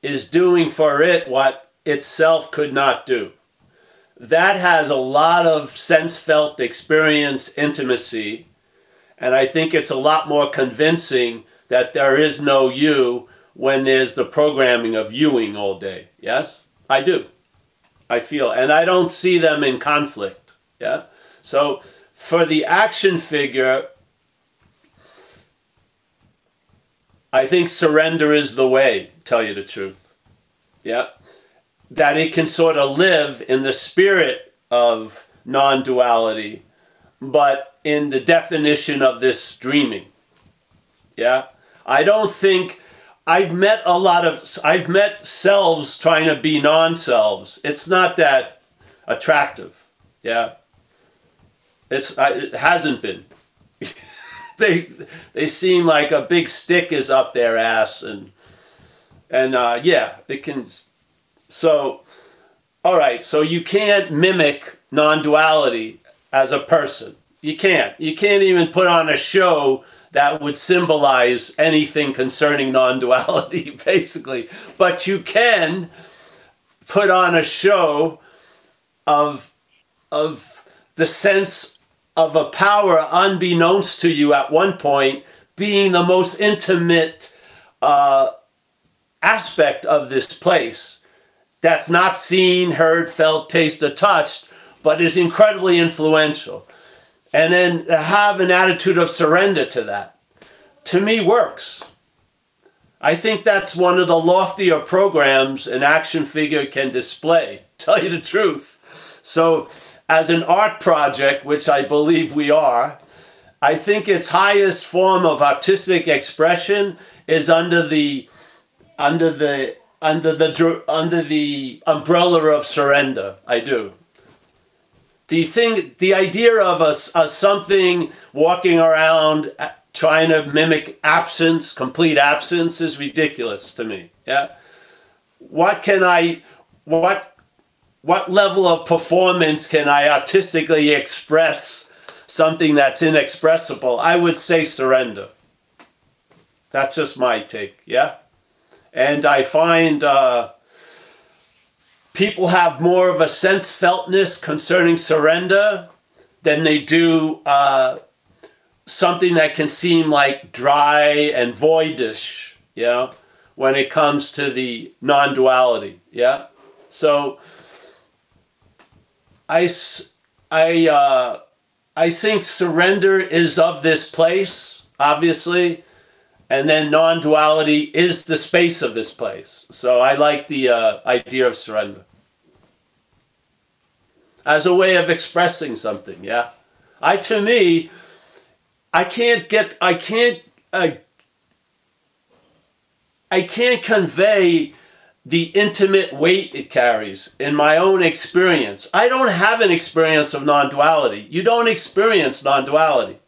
[SPEAKER 2] is doing for it what itself could not do. That has a lot of sense felt experience, intimacy, and I think it's a lot more convincing that there is no you when there's the programming of youing all day. Yes? I do. I feel. And I don't see them in conflict. Yeah? So for the action figure, I think surrender is the way, tell you the truth. Yeah? That it can sort of live in the spirit of non duality, but in the definition of this dreaming. Yeah? I don't think I've met a lot of I've met selves trying to be non-selves. It's not that attractive. Yeah. It's it hasn't been. they they seem like a big stick is up their ass and and uh, yeah, it can so all right, so you can't mimic non-duality as a person. You can't. You can't even put on a show that would symbolize anything concerning non duality, basically. But you can put on a show of, of the sense of a power unbeknownst to you at one point being the most intimate uh, aspect of this place that's not seen, heard, felt, tasted, touched, but is incredibly influential and then have an attitude of surrender to that, to me works. I think that's one of the loftier programs an action figure can display, tell you the truth. So, as an art project, which I believe we are, I think its highest form of artistic expression is under the under the under the under the umbrella of surrender. I do the thing, the idea of a something walking around uh, trying to mimic absence, complete absence, is ridiculous to me. Yeah. What can I, what, what level of performance can I artistically express something that's inexpressible? I would say surrender. That's just my take. Yeah. And I find uh, people have more of a sense feltness concerning surrender than they do uh, something that can seem like dry and voidish, know, when it comes to the non duality. Yeah. So I, I, uh, I think surrender is of this place, obviously, and then non duality is the space of this place. So I like the uh, idea of surrender as a way of expressing something. Yeah, I to me, I can't get, I can't, uh, I can't convey the intimate weight it carries in my own experience. I don't have an experience of non duality. You don't experience non duality.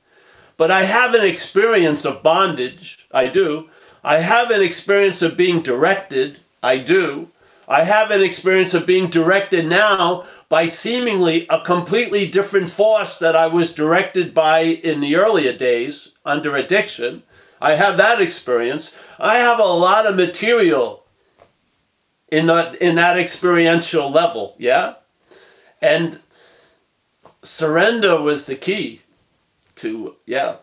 [SPEAKER 2] But I have an experience of bondage. I do. I have an experience of being directed. I do. I have an experience of being directed now by seemingly a completely different force that I was directed by in the earlier days under addiction. I have that experience. I have a lot of material in that in that experiential level, yeah? And surrender was the key to yeah.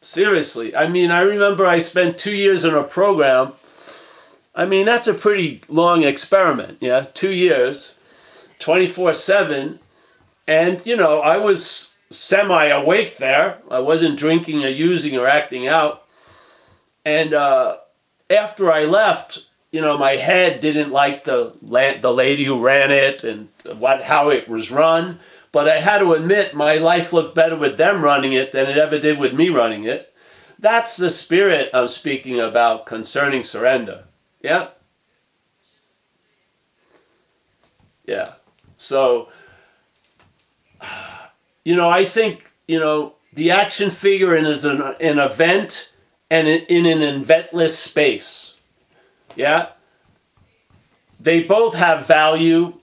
[SPEAKER 2] Seriously. I mean, I remember I spent 2 years in a program. I mean, that's a pretty long experiment, yeah? 2 years 24 7. And, you know, I was semi awake there. I wasn't drinking or using or acting out. And uh, after I left, you know, my head didn't like the the lady who ran it and what how it was run. But I had to admit, my life looked better with them running it than it ever did with me running it. That's the spirit I'm speaking about concerning surrender. Yeah. Yeah. So, you know, I think, you know, the action figure is an, an event and in an eventless space. Yeah? They both have value.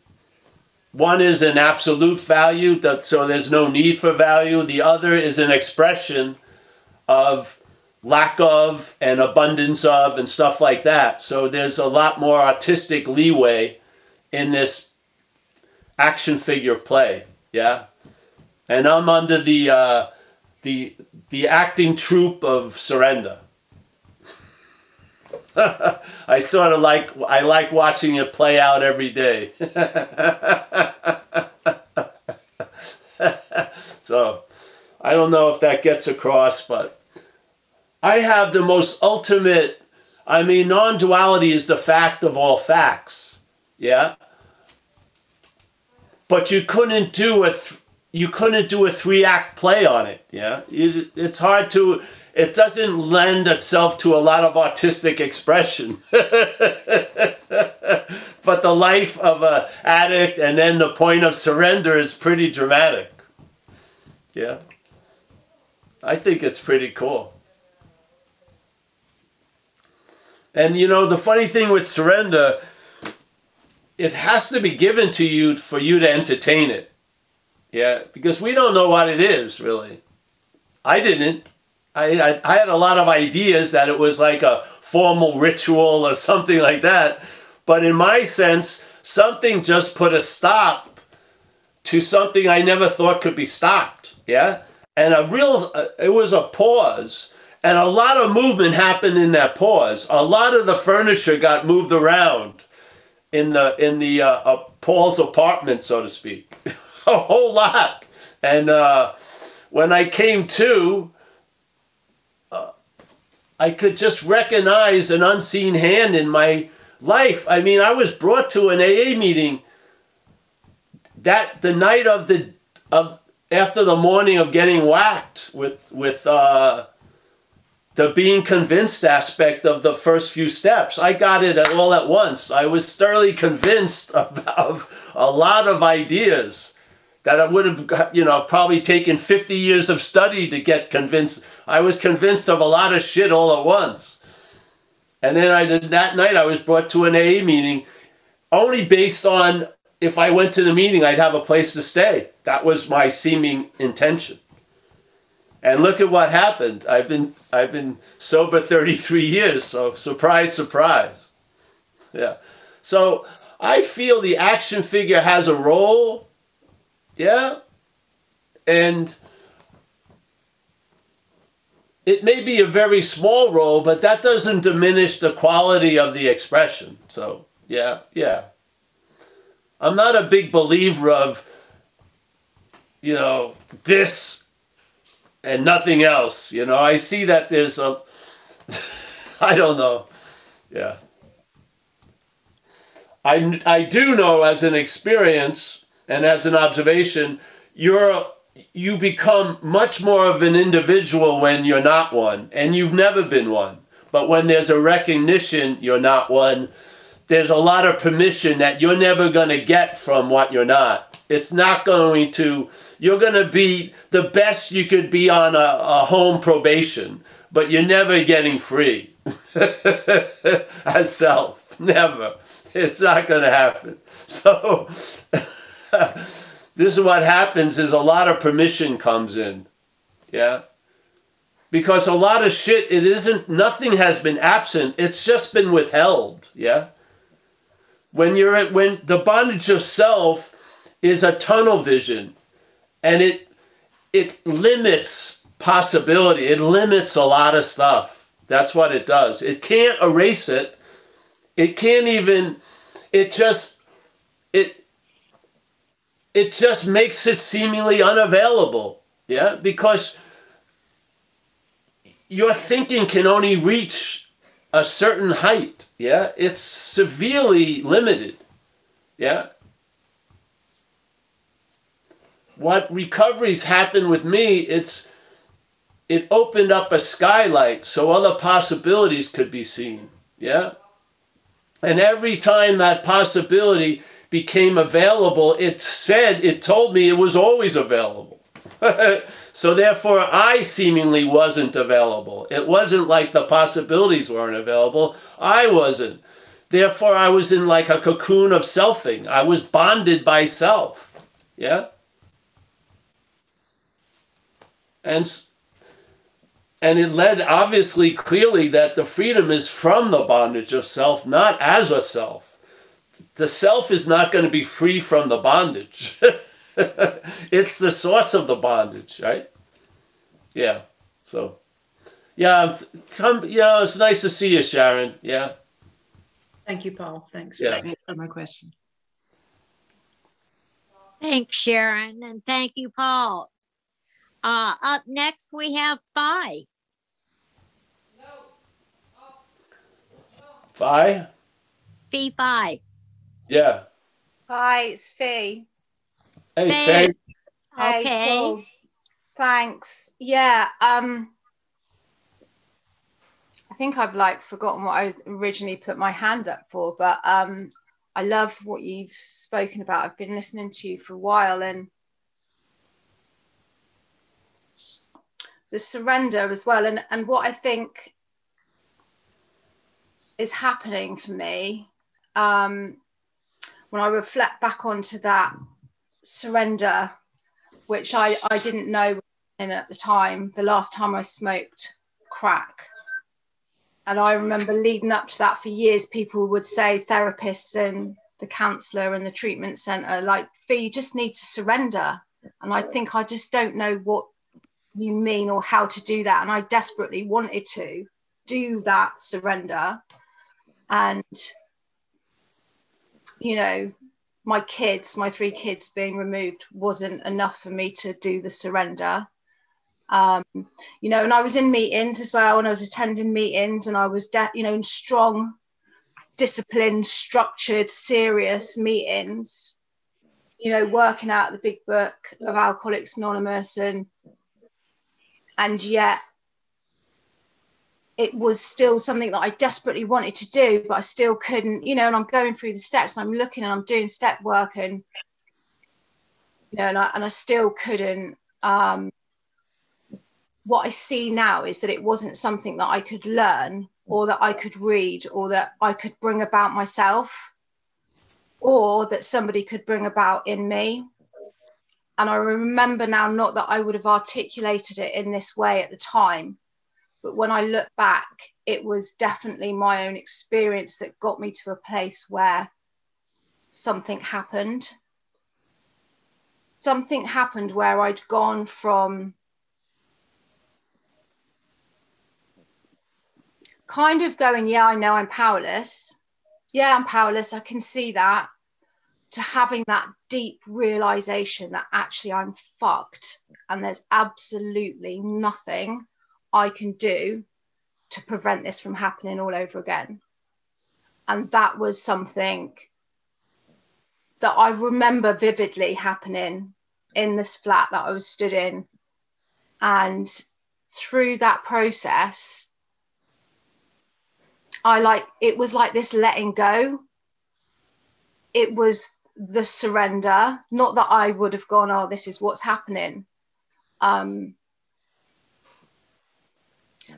[SPEAKER 2] One is an absolute value, that, so there's no need for value. The other is an expression of lack of and abundance of and stuff like that. So there's a lot more artistic leeway in this action figure play. Yeah? And I'm under the uh, the the acting troupe of surrender. I sort of like I like watching it play out every day. so I don't know if that gets across, but I have the most ultimate. I mean, non-duality is the fact of all facts. Yeah. But you couldn't do a th- you couldn't do a three act play on it. Yeah, it, it's hard to. It doesn't lend itself to a lot of autistic expression. but the life of a addict and then the point of surrender is pretty dramatic. Yeah, I think it's pretty cool. And you know the funny thing with surrender, it has to be given to you for you to entertain it yeah, because we don't know what it is really. I didn't. I, I, had a lot of ideas that it was like a formal ritual or something like that. But in my sense, something just put a stop to something I never thought could be stopped. Yeah. And a real, uh, it was a pause. And a lot of movement happened in that pause. A lot of the furniture got moved around in the in the uh, uh, Paul's apartment, so to speak. a whole lot. And uh, when I came to, I could just recognize an unseen hand in my life. I mean, I was brought to an AA meeting that the night of the of after the morning of getting whacked with with uh, the being convinced aspect of the first few steps. I got it all at once. I was thoroughly convinced of, of a lot of ideas that I would have, you know, probably taken 50 years of study to get convinced. I was convinced of a lot of shit all at once. And then I did that night, I was brought to an AA meeting only based on if I went to the meeting, I'd have a place to stay. That was my seeming intention. And look at what happened. I've been I've been sober 33 years, so surprise, surprise. Yeah. So I feel the action figure has a role yeah. And it may be a very small role, but that doesn't diminish the quality of the expression. So, yeah, yeah. I'm not a big believer of, you know, this and nothing else. You know, I see that there's a, I don't know. Yeah. I, I do know as an experience and as an observation, you're you become much more of an individual when you're not one, and you've never been one. But when there's a recognition you're not one, there's a lot of permission that you're never going to get from what you're not. It's not going to, you're going to be the best you could be on a, a home probation, but you're never getting free as self. Never. It's not going to happen. So, this is what happens is a lot of permission comes in. Yeah. Because a lot of shit, it isn't, nothing has been absent. It's just been withheld. Yeah. When you're at, when the bondage of self is a tunnel vision and it, it limits possibility. It limits a lot of stuff. That's what it does. It can't erase it. It can't even, it just, it, it just makes it seemingly unavailable. Yeah, because your thinking can only reach a certain height. Yeah, it's severely limited. Yeah. What recoveries happen with me, it's it opened up a skylight so other possibilities could be seen. Yeah. And every time that possibility became available, it said, it told me it was always available. so therefore, I seemingly wasn't available. It wasn't like the possibilities weren't available. I wasn't. Therefore, I was in like a cocoon of selfing. I was bonded by self. Yeah? And and it led obviously clearly that the freedom is from the bondage of self, not as a self. The self is not going to be free from the bondage. it's the source of the bondage, right? Yeah. So, yeah, come. Yeah, it's nice to see you, Sharon. Yeah.
[SPEAKER 4] Thank you, Paul. Thanks
[SPEAKER 2] Yeah.
[SPEAKER 4] for answering my question.
[SPEAKER 1] Thanks, Sharon, and thank you, Paul. Uh, up next, we have Phi.
[SPEAKER 2] Phi?
[SPEAKER 1] Fee Phi.
[SPEAKER 2] Yeah.
[SPEAKER 5] Hi, it's Fee.
[SPEAKER 2] Hey,
[SPEAKER 1] Faye.
[SPEAKER 2] Faye.
[SPEAKER 5] Hey,
[SPEAKER 1] Okay.
[SPEAKER 5] cool. Thanks. Yeah, um I think I've like forgotten what I originally put my hand up for, but um I love what you've spoken about. I've been listening to you for a while and the surrender as well and and what I think is happening for me um when I reflect back onto that surrender which I, I didn't know in at the time, the last time I smoked crack. And I remember leading up to that for years, people would say, therapists and the counselor and the treatment center, like, Fee, you just need to surrender. And I think I just don't know what you mean or how to do that. And I desperately wanted to do that surrender. And, you know, my kids, my three kids being removed wasn't enough for me to do the surrender. Um, you know, and I was in meetings as well, and I was attending meetings, and I was, de- you know, in strong, disciplined, structured, serious meetings. You know, working out the big book of Alcoholics Anonymous, and and yet it was still something that I desperately wanted to do, but I still couldn't, you know, and I'm going through the steps and I'm looking and I'm doing step work and, you know, and I, and I still couldn't. Um, what I see now is that it wasn't something that I could learn or that I could read or that I could bring about myself or that somebody could bring about in me. And I remember now not that I would have articulated it in this way at the time, but when I look back, it was definitely my own experience that got me to a place where something happened. Something happened where I'd gone from kind of going, Yeah, I know I'm powerless. Yeah, I'm powerless. I can see that. To having that deep realization that actually I'm fucked and there's absolutely nothing I can do to prevent this from happening all over again. And that was something that I remember vividly happening in this flat that I was stood in. And through that process, I like it was like this letting go. It was the surrender, not that I would have gone, oh, this is what's happening. Um,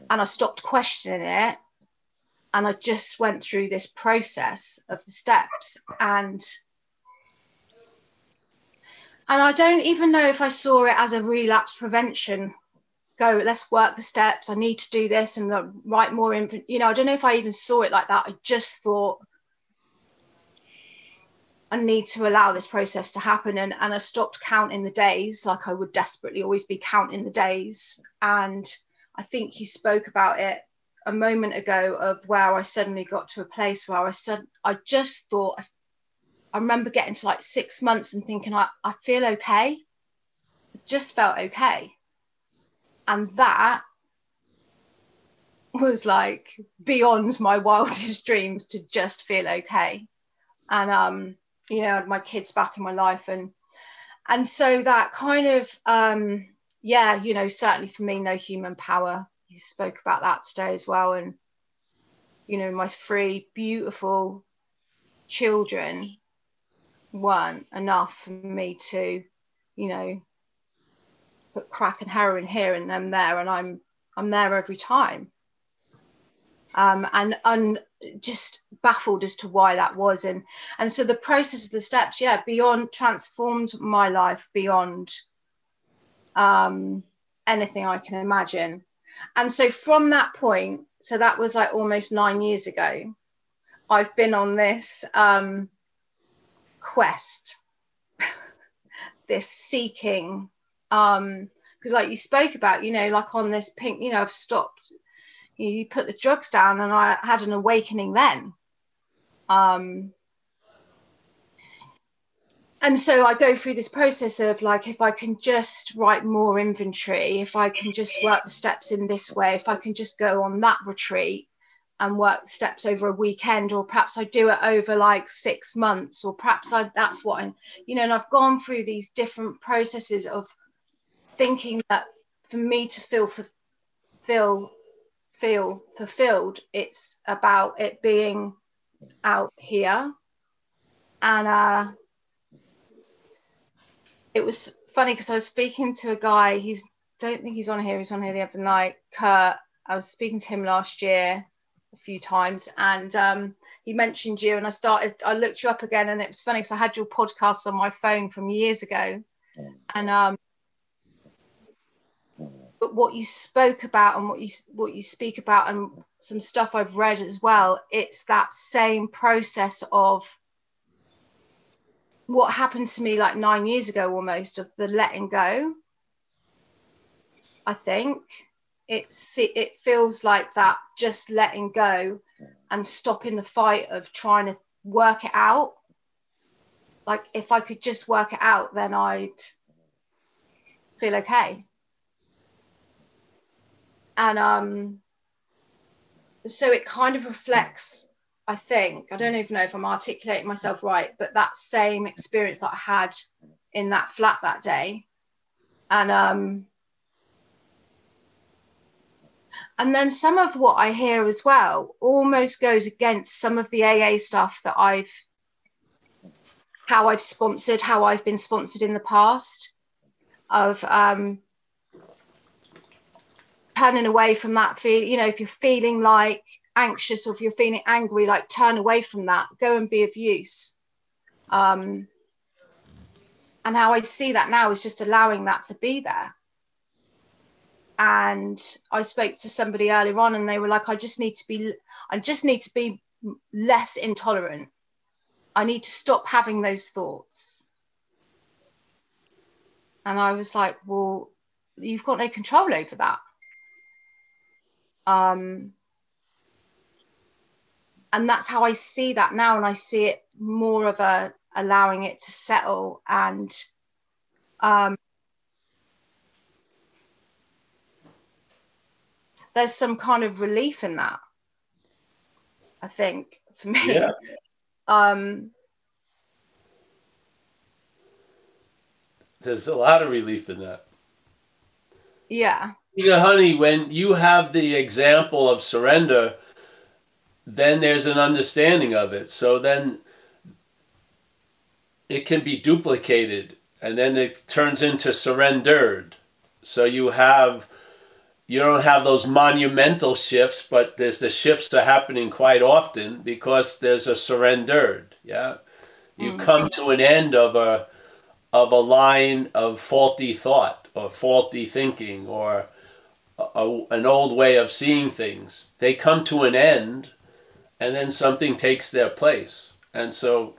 [SPEAKER 5] and I stopped questioning it and I just went through this process of the steps and and I don't even know if I saw it as a relapse prevention go let's work the steps I need to do this and write more you know I don't know if I even saw it like that I just thought I need to allow this process to happen and and I stopped counting the days like I would desperately always be counting the days and I think you spoke about it a moment ago of where I suddenly got to a place where I said I just thought I, remember getting to like six months and thinking, I, I feel okay. I just felt okay. And that was like beyond my wildest dreams to just feel okay. And um, you know, my kids back in my life and and so that kind of um yeah, you know, certainly for me, no human power. You spoke about that today as well. And you know, my three beautiful children weren't enough for me to, you know, put crack and heroin here and them there, and I'm I'm there every time. Um, and and just baffled as to why that was, and and so the process of the steps, yeah, beyond transformed my life beyond um, anything I can imagine, and so from that point, so that was like almost nine years ago. I've been on this um, quest, this seeking, um, because like you spoke about, you know, like on this pink, you know, I've stopped. You put the drugs down, and I had an awakening then. Um, and so I go through this process of like, if I can just write more inventory, if I can just work the steps in this way, if I can just go on that retreat, and work steps over a weekend or perhaps i do it over like six months or perhaps i that's what i you know and i've gone through these different processes of thinking that for me to feel feel feel fulfilled it's about it being out here. And uh it was funny because i was speaking to a guy he's don't think he's on here he's on here the other night kurt. I was speaking to him last year a few times and um, he mentioned you and I started I looked you up again and it was funny because I had your podcast on my phone from years ago. And um, but what you spoke about and what you what you speak about and some stuff I've read as well it's that same process of what happened to me like 9 years ago almost of the letting go I think. It's it feels like that just letting go and stopping the fight of trying to work it out. Like if i could just work it out then i'd feel okay. And um so it kind of reflects i think i don't even know if i'm articulating myself right but that same experience that i had in that flat that day and um and then some of what I hear as well almost goes against some of the AA stuff that I've, how I've sponsored, how I've been sponsored in the past, of um, turning away from that feel. You know, if you're feeling like anxious or if you're feeling angry, like turn away from that, go and be of use. Um, and how I see that now is just allowing that to be there. And I spoke to somebody earlier on and they were like I just need to be I just need to be less intolerant. I need to stop having those thoughts. And I was like well you've got no control over that. Um and that's how I see that now and I see it more of a allowing it to settle and um there's some kind of relief in that. I think for me.
[SPEAKER 2] Yeah.
[SPEAKER 5] Um,
[SPEAKER 2] There's a lot of relief in that.
[SPEAKER 5] yeah.
[SPEAKER 2] You know, honey, when you have the example of surrender, then there's an understanding of it. So then it can be duplicated and then it turns into surrendered. So you have you don't have those monumental shifts, but there's the shifts are happening quite often because there's a surrendered. Yeah, you mm. come to an end of a of a line of faulty thought or faulty thinking or a, an old way of seeing things. They come to an end, and then something takes their place, and so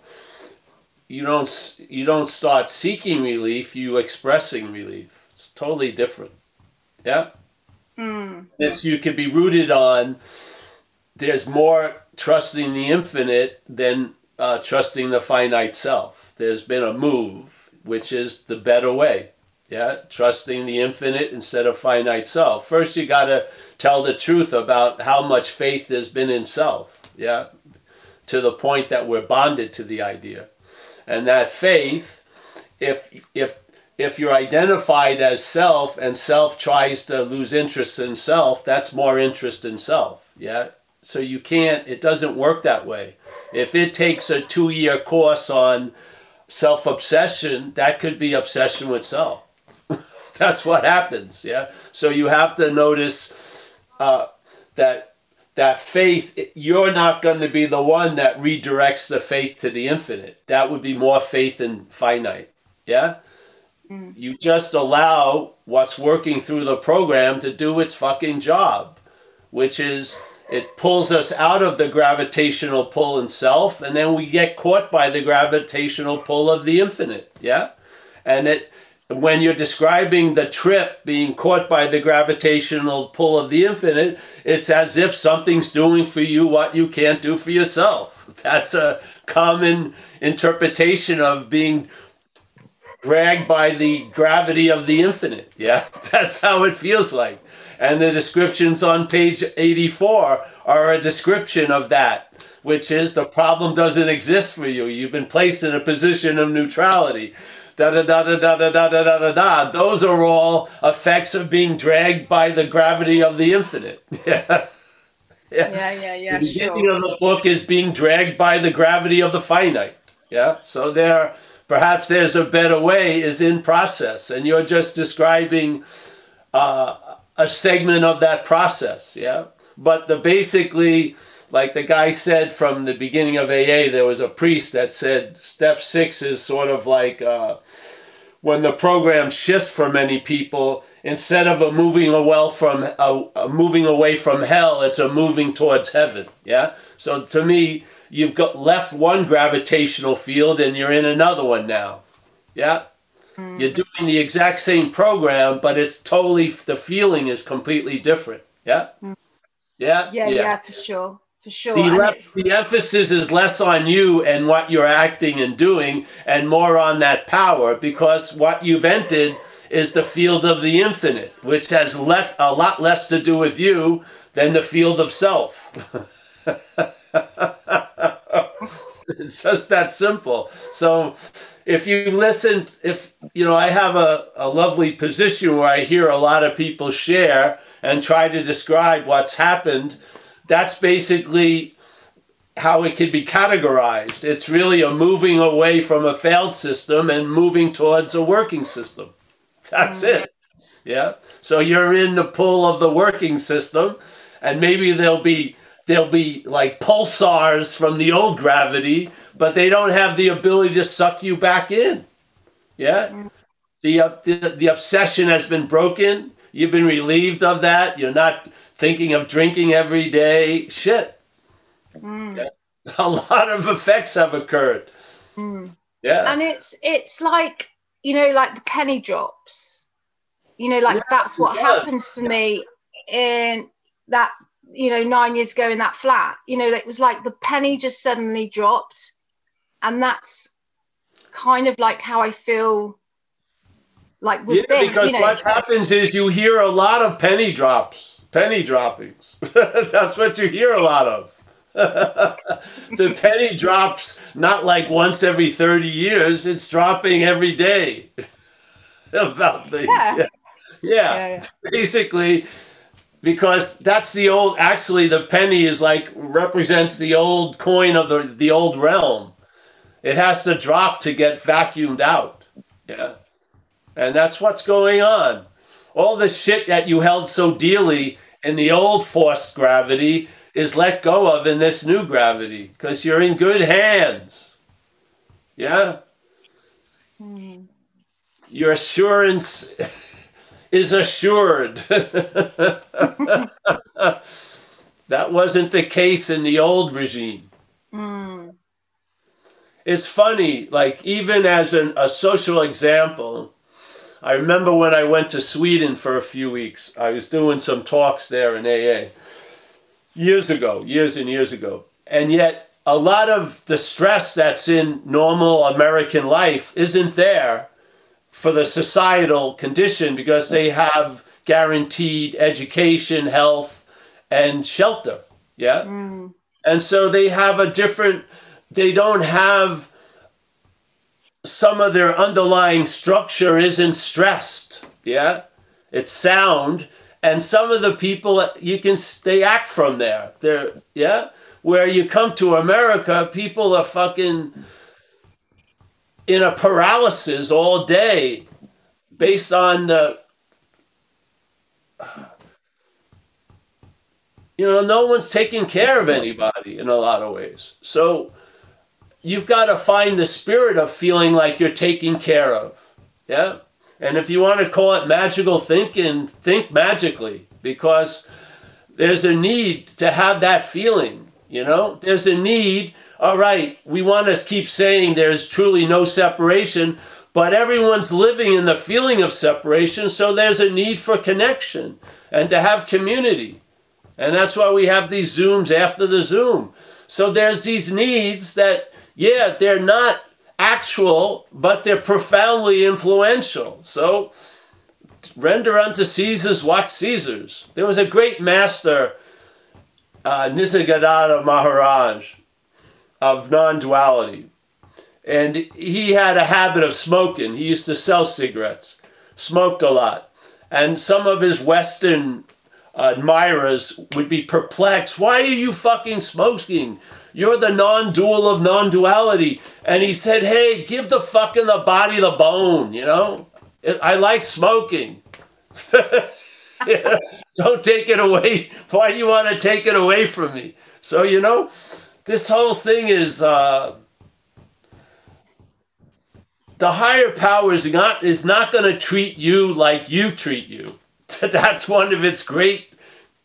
[SPEAKER 2] you don't you don't start seeking relief. You expressing relief. It's totally different. Yeah.
[SPEAKER 5] Mm.
[SPEAKER 2] If you can be rooted on, there's more trusting the infinite than uh, trusting the finite self. There's been a move, which is the better way. Yeah, trusting the infinite instead of finite self. First, you got to tell the truth about how much faith there's been in self. Yeah, to the point that we're bonded to the idea, and that faith, if if if you're identified as self and self tries to lose interest in self, that's more interest in self. Yeah, so you can't. It doesn't work that way. If it takes a two-year course on self obsession, that could be obsession with self that's what happens. Yeah. So you have to notice uh, that that faith. You're not going to be the one that redirects the faith to the infinite. That would be more faith in finite. Yeah. Mm. You just allow what's working through the program to do its fucking job, which is it pulls us out of the gravitational pull in self, and then we get caught by the gravitational pull of the infinite. Yeah. And it when you're describing the trip being caught by the gravitational pull of the infinite, it's as if something's doing for you what you can't do for yourself. That's a common interpretation of being dragged by the gravity of the infinite. Yeah, that's how it feels like. And the descriptions on page 84 are a description of that, which is the problem doesn't exist for you. You've been placed in a position of neutrality da da da da da da da da da da. Those are all effects of being dragged by the gravity of the infinite.
[SPEAKER 5] yeah. Yeah, yeah, yeah. yeah
[SPEAKER 2] the beginning sure. of the book is being dragged by the gravity of the finite. Yeah. So there, perhaps there's a better way is in process, and you're just describing uh, a segment of that process. Yeah. But the basically like the guy said from the beginning of AA, there was a priest that said step six is sort of like uh, when the program shifts for many people. Instead of a moving away from a, a moving away from hell, it's a moving towards heaven. Yeah. So to me, you've got left one gravitational field and you're in another one now. Yeah. Mm. You're doing the exact same program, but it's totally the feeling is completely different. Yeah.
[SPEAKER 5] Mm. Yeah, yeah, yeah, yeah, for sure for sure.
[SPEAKER 2] The, the, emphasis is less on you and what you're acting and doing, and more on that power, because what you've entered is the field of the infinite, which has less a lot less to do with you than the field of self. it's just that simple. So if you listen, if you know, I have a, a lovely position where I hear a lot of people share and try to describe what's happened that's basically how it can be categorized. It's really a moving away from a failed system and moving towards a working system. That's mm. it. Yeah. So you're in the pull of the working system, and maybe there'll be there'll be like pulsars from the old gravity, but they don't have the ability to suck you back in. Yeah. Mm. The, uh, the the obsession has been broken. You've been relieved of that. You're not thinking of drinking every day. Shit. Mm. A lot of effects have occurred.
[SPEAKER 5] Mm. Yeah. And it's it's like, you know, like the penny drops. You know, like yeah, that's what yeah. happens for me in that, you know, nine years ago in that flat. You know, it was like the penny just suddenly dropped. And that's kind of like how I feel like with
[SPEAKER 2] yeah, because you know, what happens is you hear a lot of penny drops penny droppings. That's what you hear a lot of. the penny drops not like once every 30 years, it's dropping every day about things. Yeah. Yeah. yeah. yeah. Basically, because that's the old, actually, the penny is like represents the old coin of the, the old realm. It has to drop to get vacuumed out. Yeah. And that's what's going on. All the shit that you held so dearly and the old forced gravity is let go of in this new gravity because you're in good hands. Yeah? Mm-hmm. Your assurance is assured. that wasn't the case in the old regime. Mm. It's funny, like, even as an, a social example, I remember when I went to Sweden for a few weeks. I was doing some talks there in AA years ago, years and years ago. And yet, a lot of the stress that's in normal American life isn't there for the societal condition because they have guaranteed education, health, and shelter. Yeah.
[SPEAKER 5] Mm.
[SPEAKER 2] And so they have a different, they don't have some of their underlying structure isn't stressed. Yeah. It's sound. And some of the people you can, they act from there. They're, yeah. Where you come to America, people are fucking in a paralysis all day based on the, you know, no one's taking care of anybody in a lot of ways. So you've got to find the spirit of feeling like you're taken care of. Yeah. And if you want to call it magical thinking, think magically because there's a need to have that feeling. You know, there's a need. All right, we want to keep saying there's truly no separation, but everyone's living in the feeling of separation. So there's a need for connection and to have community. And that's why we have these Zooms after the Zoom. So there's these needs that, yeah, they're not actual, but they're profoundly influential. So render unto Caesar's what Caesar's. There was a great master, uh, Nisargadatta Maharaj, of non duality. And he had a habit of smoking. He used to sell cigarettes, smoked a lot. And some of his Western admirers would be perplexed. Why are you fucking smoking? You're the non dual of non duality. And he said, hey, give the fucking the body the bone, you know? I like smoking. Don't take it away. Why do you want to take it away from me? So, you know, this whole thing is uh, the higher power is not, is not going to treat you like you treat you. That's one of its great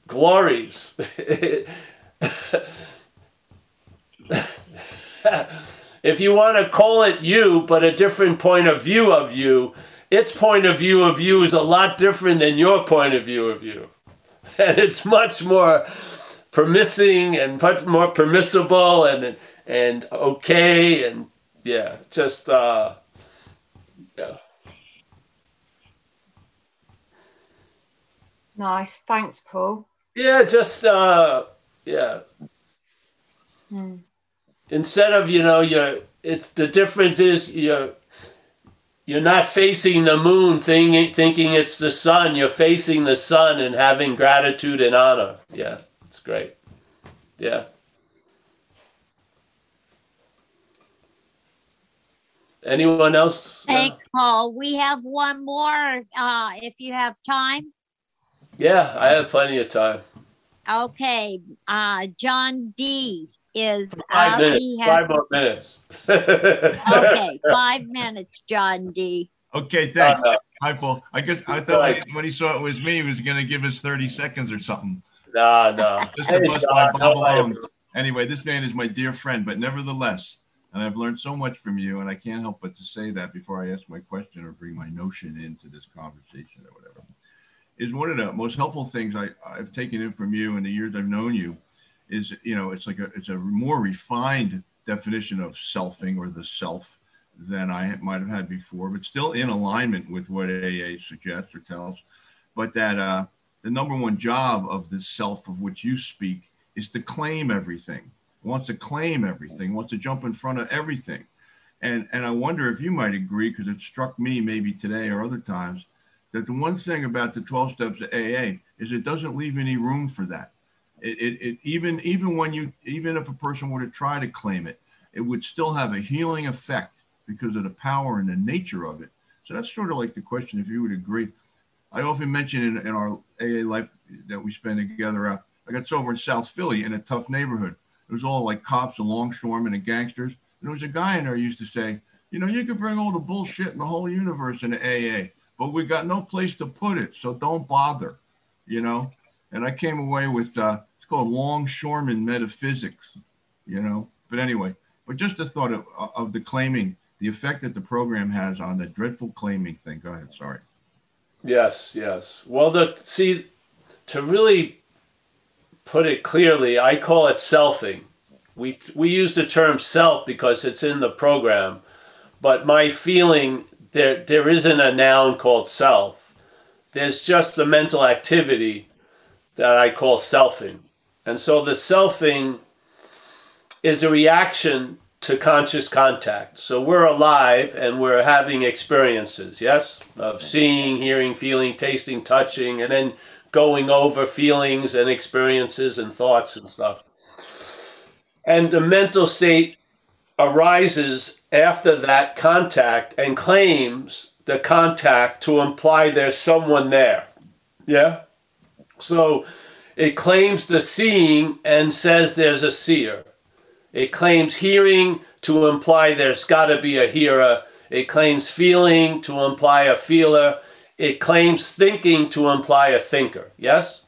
[SPEAKER 2] glories. if you want to call it you, but a different point of view of you, its point of view of you is a lot different than your point of view of you. And it's much more permissing and much more permissible and and okay and yeah, just uh yeah.
[SPEAKER 5] Nice. Thanks, Paul.
[SPEAKER 2] Yeah, just uh yeah.
[SPEAKER 5] Hmm.
[SPEAKER 2] Instead of, you know, you it's the difference is you're you're not facing the moon thinking thinking it's the sun. You're facing the sun and having gratitude and honor. Yeah, it's great. Yeah. Anyone else?
[SPEAKER 1] Thanks, Paul. We have one more uh, if you have time.
[SPEAKER 2] Yeah, I have plenty of time.
[SPEAKER 1] Okay. Uh, John D is
[SPEAKER 2] Five
[SPEAKER 1] up.
[SPEAKER 2] minutes.
[SPEAKER 1] He has,
[SPEAKER 2] Five more minutes.
[SPEAKER 1] okay, five minutes, John D.
[SPEAKER 6] Okay,
[SPEAKER 2] Uh,
[SPEAKER 6] thanks.
[SPEAKER 2] no,
[SPEAKER 6] Hi, Paul. I guess, I thought when he- when he saw it was me, he was gonna give us thirty seconds or something.
[SPEAKER 2] no, no.
[SPEAKER 6] Just to bust my bubble
[SPEAKER 2] are you?
[SPEAKER 6] on. Anyway, this man is my dear friend, but nevertheless, and I've learned so much from you, and I can't help but to say that before I ask my question or bring my notion into this conversation or whatever, is one of the most helpful things I, I've taken in from you in the years I've known you is, you know, it's like a, it's a more refined definition of selfing or the self than I might have had before, but still in alignment with what AA suggests or tells. But that uh, the number one job of this self of which you speak is to claim everything, wants to claim everything, wants to jump in front of everything. And, and I wonder if you might agree, because it struck me maybe today or other times, that the one thing about the 12 steps of AA is it doesn't leave any room for that. It, it, it even even when you even if a person were to try to claim it, it would still have a healing effect because of the power and the nature of it. So that's sort of like the question, if you would agree. I often mention in, in our AA life that we spend together. I got sober in South Philly in a tough neighborhood. It was all like cops and longshoremen and gangsters. And there was a guy in there who used to say, you know, you could bring all the bullshit in the whole universe into AA, but we got no place to put it. So don't bother, you know? And I came away with, uh, called longshoreman metaphysics, you know? But anyway, but just the thought of, of the claiming, the effect that the program has on the dreadful claiming thing. Go ahead. Sorry.
[SPEAKER 2] Yes, yes. Well, the see to really put it clearly, I call it selfing, we we use the term self because it's in the program, but my feeling there there isn't a noun called self. There's just a mental activity that I call selfing. And so the selfing is a reaction to conscious contact. So we're alive and we're having experiences, yes, of seeing, hearing, feeling, tasting, touching, and then going over feelings and experiences and thoughts and stuff. And the mental state arises after that contact and claims the contact to imply there's someone there. Yeah? So it claims the seeing and says there's a seer. It claims hearing to imply there's got to be a hearer. It claims feeling to imply a feeler. It claims thinking to imply a thinker. Yes?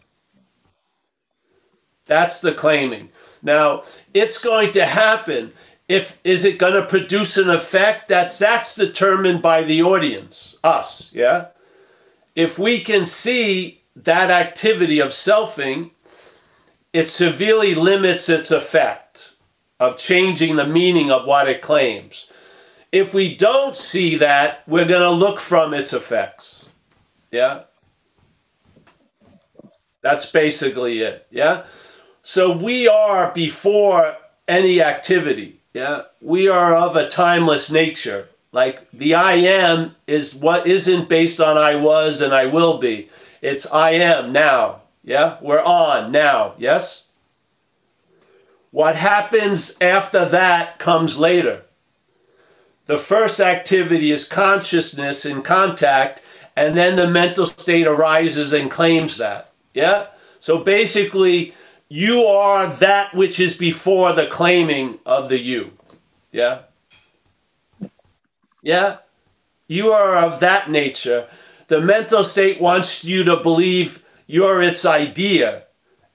[SPEAKER 2] That's the claiming. Now, it's going to happen. If is it going to produce an effect? That's that's determined by the audience, us, yeah? If we can see that activity of selfing, it severely limits its effect of changing the meaning of what it claims. If we don't see that, we're going to look from its effects. Yeah? That's basically it. Yeah? So we are before any activity. Yeah? We are of a timeless nature. Like the I am is what isn't based on I was and I will be. It's I am now. Yeah? We're on now. Yes? What happens after that comes later. The first activity is consciousness in contact, and then the mental state arises and claims that. Yeah? So basically, you are that which is before the claiming of the you. Yeah? Yeah? You are of that nature the mental state wants you to believe you're its idea.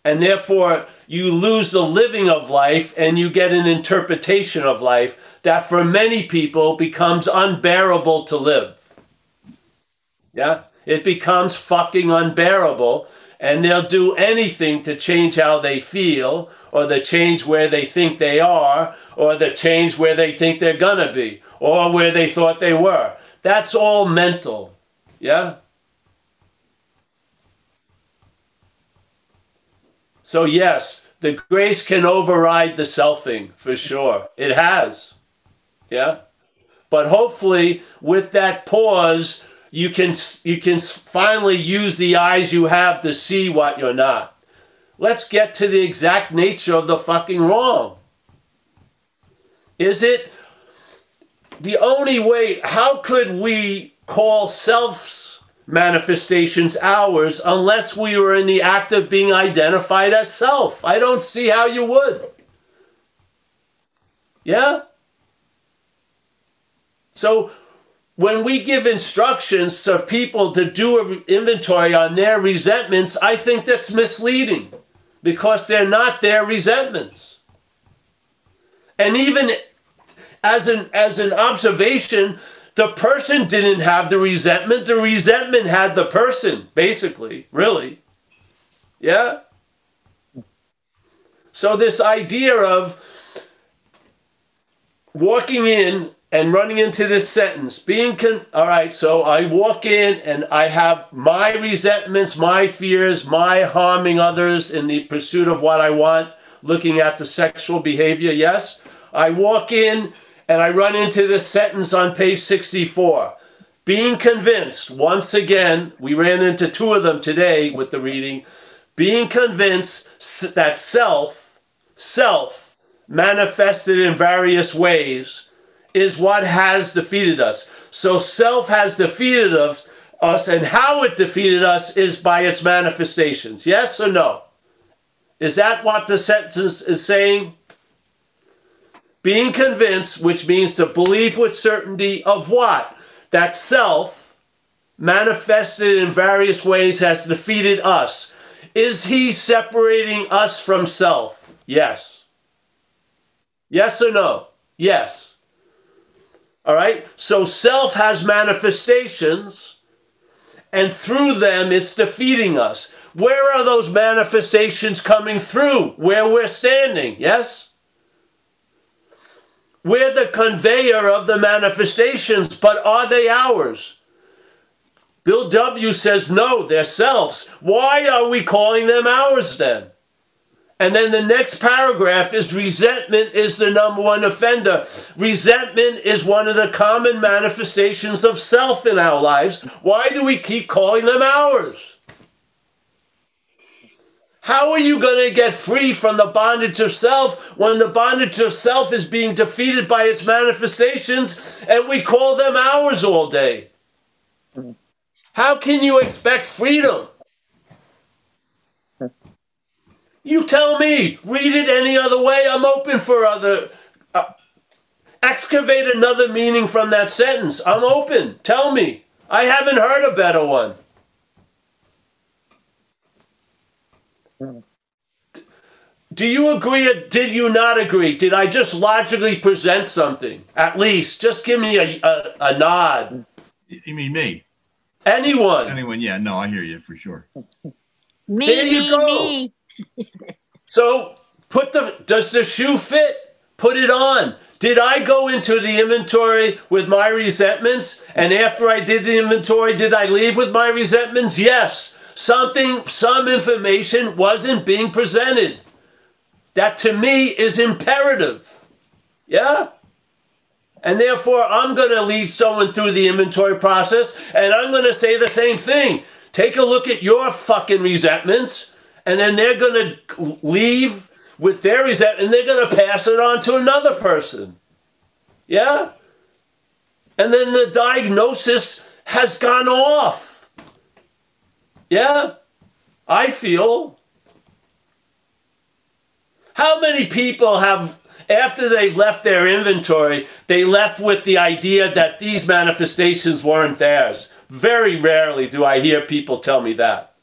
[SPEAKER 2] And therefore, you lose the living of life and you get an interpretation of life that for many people becomes unbearable to live. Yeah? It becomes fucking unbearable. And they'll do anything to change how they feel, or to change where they think they are, or to change where they think they're gonna be, or where they thought they were. That's all mental. Yeah? So, yes, the grace can override the selfing for sure. It has. Yeah? But hopefully, with that pause, you can you can finally use the eyes you have to see what you're not. Let's get to the exact nature of the fucking wrong. Is it the only way? How could we call self's manifestations ours unless we were in the act of being identified as self. I don't see how you would. Yeah? So when we give instructions to people to do an inventory on their resentments, I think that's misleading because they're not their resentments. And even as an as an observation, the person didn't have the resentment. The resentment had the person, basically, really. Yeah? So, this idea of walking in and running into this sentence, being, con- all right, so I walk in and I have my resentments, my fears, my harming others in the pursuit of what I want, looking at the sexual behavior, yes. I walk in and I run into this sentence on page 64. Being convinced, once again, we ran into two of them today with the reading. Being convinced that self, self, manifested in various ways, is what has defeated us. So self has defeated us, us, and how it defeated us is by its manifestations. Yes or no? Is that what the sentence is saying? Being convinced, which means to believe with certainty of what? That self, manifested in various ways, has defeated us. Is he separating us from self? Yes. Yes or no? Yes. All right? So self has manifestations, and through them it's defeating us. Where are those manifestations coming through? Where we're standing? Yes? We're the conveyor of the manifestations, but are they ours? Bill W says no, they're selves. Why are we calling them ours then? And then the next paragraph is resentment is the number one offender. Resentment is one of the common manifestations of self in our lives. Why do we keep calling them ours? How are you going to get free from the bondage of self when the bondage of self is being defeated by its manifestations and we call them ours all day? How can you expect freedom? You tell me. Read it any other way. I'm open for other. Uh, excavate another meaning from that sentence. I'm open. Tell me. I haven't heard a better one. Do you agree or did you not agree? Did I just logically present something? At least, just give me a, a, a nod.
[SPEAKER 6] You mean me?
[SPEAKER 2] Anyone.
[SPEAKER 6] Anyone? Yeah, no, I hear you for sure.
[SPEAKER 1] Me,
[SPEAKER 2] There you
[SPEAKER 1] me,
[SPEAKER 2] go.
[SPEAKER 1] me.
[SPEAKER 2] So put the does the shoe fit? Put it on. Did I go into the inventory with my resentments? And after I did the inventory, did I leave with my resentments? Yes. Something, some information wasn't being presented. That to me is imperative. Yeah? And therefore, I'm going to lead someone through the inventory process and I'm going to say the same thing. Take a look at your fucking resentments, and then they're going to leave with their resentment and they're going to pass it on to another person. Yeah? And then the diagnosis has gone off. Yeah? I feel. How many people have, after they've left their inventory, they left with the idea that these manifestations weren't theirs? Very rarely do I hear people tell me that.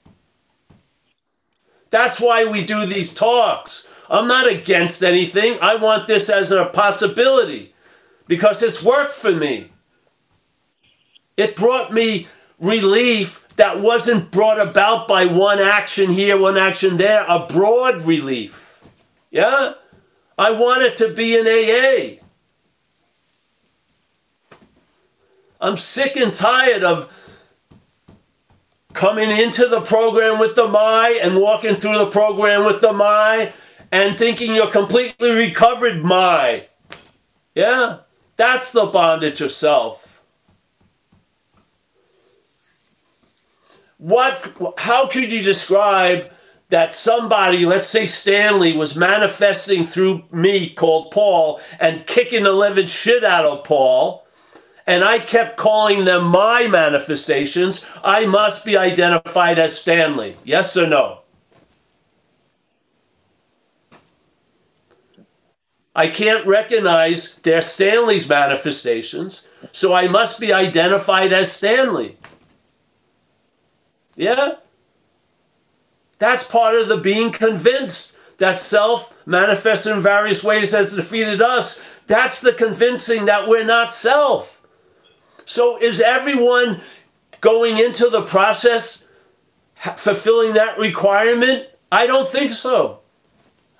[SPEAKER 2] That's why we do these talks. I'm not against anything. I want this as a possibility because it's worked for me. It brought me relief that wasn't brought about by one action here, one action there, a broad relief. Yeah? I want it to be an AA. I'm sick and tired of coming into the program with the my and walking through the program with the my and thinking you're completely recovered my. Yeah? That's the bondage of self. What how could you describe that somebody, let's say Stanley, was manifesting through me called Paul and kicking the living shit out of Paul? and I kept calling them my manifestations, I must be identified as Stanley. Yes or no? I can't recognize they're Stanley's manifestations, so I must be identified as Stanley. Yeah? That's part of the being convinced that self manifests in various ways has defeated us. That's the convincing that we're not self. So is everyone going into the process fulfilling that requirement? I don't think so.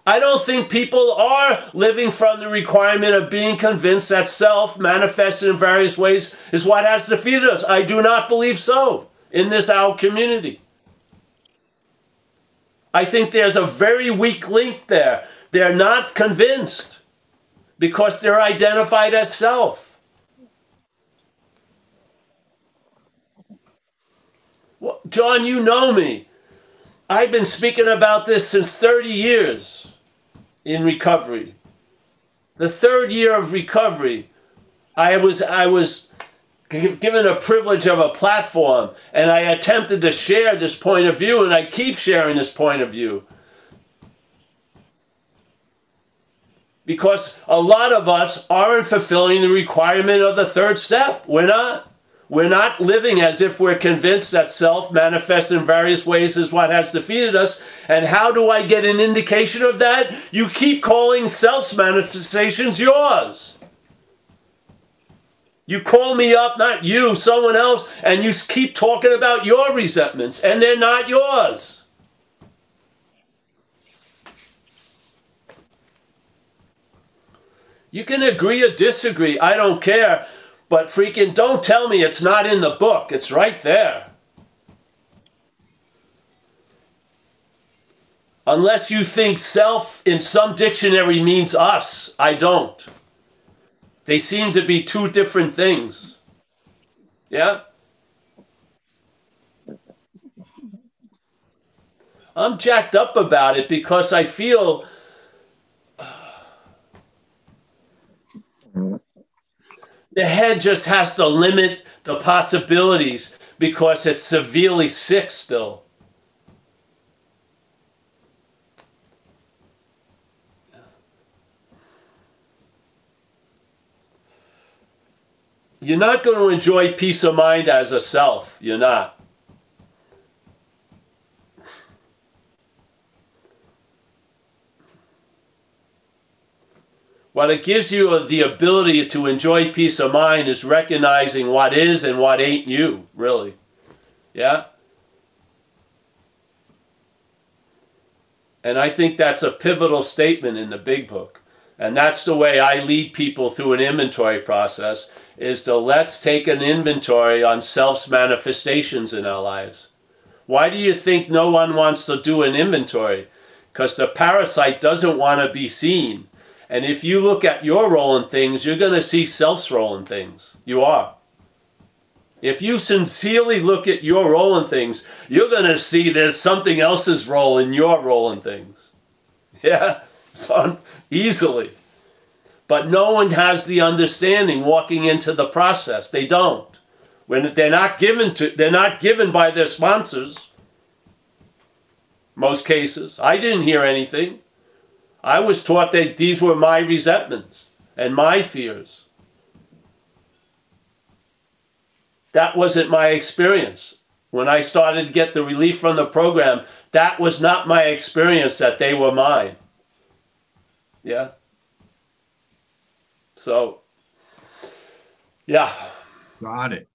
[SPEAKER 2] I don't think people are living from the requirement of being convinced that self manifested in various ways is what has defeated us. I do not believe so in this our community. I think there's a very weak link there. They're not convinced because they're identified as self. Well, John, you know me. I've been speaking about this since 30 years in recovery. The third year of recovery, I was I was given a privilege of a platform and I attempted to share this point of view and I keep sharing this point of view. Because a lot of us aren't fulfilling the requirement of the third step. We're not. We're not living as if we're convinced that self manifests in various ways is what has defeated us. And how do I get an indication of that? You keep calling self's manifestations yours. You call me up, not you, someone else, and you keep talking about your resentments, and they're not yours. You can agree or disagree. I don't care. But freaking don't tell me it's not in the book. It's right there. Unless you think self in some dictionary means us. I don't. They seem to be two different things. Yeah? I'm jacked up about it because I feel the head just has to limit the possibilities because it's severely sick still. You're not going to enjoy peace of mind as a self. You're not. What it gives you the ability to enjoy peace of mind is recognizing what is and what ain't you, really. Yeah? And I think that's a pivotal statement in the big book. And that's the way I lead people through an inventory process is to let's take an inventory on self's manifestations in our lives. Why do you think no one wants to do an inventory? Because the parasite doesn't want to be seen. And if you look at your role in things, you're going to see self's role in things. You are. If you sincerely look at your role in things, you're going to see there's something else's role in your role in things. Yeah, so easily. But no one has the understanding walking into the process. They don't. When they're not given to they're not given by their sponsors. Most cases. I didn't hear anything. I was taught that these were my resentments and my fears. That wasn't my experience. When I started to get the relief from the program, that was not my experience that they were mine. Yeah. So, yeah.
[SPEAKER 6] Got it.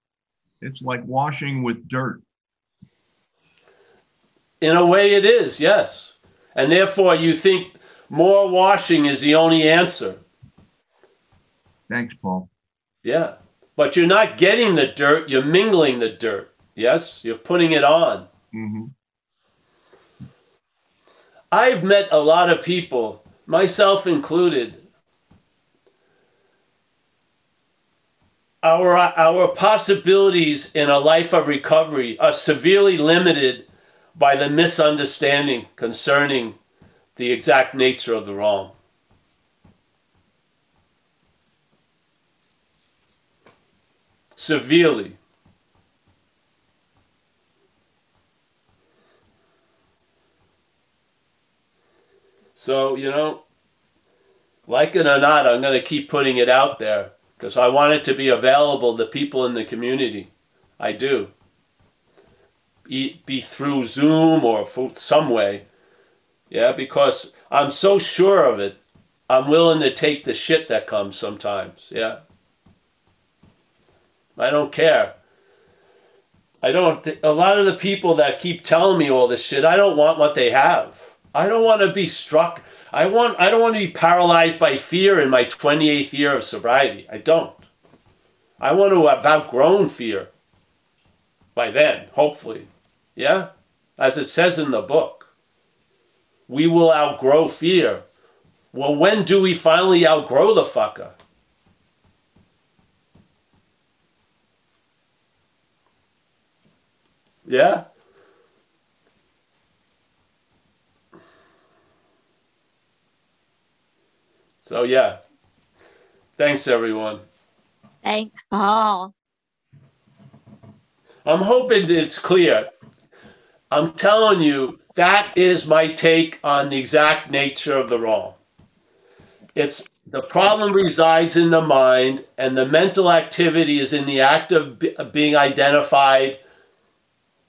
[SPEAKER 6] It's like washing with dirt.
[SPEAKER 2] In a way, it is, yes. And therefore, you think more washing is the only answer.
[SPEAKER 6] Thanks, Paul.
[SPEAKER 2] Yeah. But you're not getting the dirt, you're mingling the dirt. Yes? You're putting it on.
[SPEAKER 6] Mm-hmm.
[SPEAKER 2] I've met a lot of people, myself included. Our, our possibilities in a life of recovery are severely limited by the misunderstanding concerning the exact nature of the wrong. Severely. So, you know, like it or not, I'm going to keep putting it out there because I want it to be available to people in the community. I do. Be, through Zoom or some way. Yeah, because I'm so sure of it, I'm willing to take the shit that comes sometimes. Yeah. I don't care. I don't, th- a lot of the people that keep telling me all this shit, I don't want what they have. I don't want to be struck. I want, I don't want to be paralyzed by fear in my 28th year of sobriety. I don't. I want to have outgrown fear by then, hopefully. Yeah? As it says in the book we will outgrow fear. Well, when do we finally outgrow the fucker? Yeah? So, yeah. Thanks, everyone.
[SPEAKER 1] Thanks, Paul.
[SPEAKER 2] I'm hoping it's clear. I'm telling you, that is my take on the exact nature of the wrong. It's the problem resides in the mind, and the mental activity is in the act of be, being identified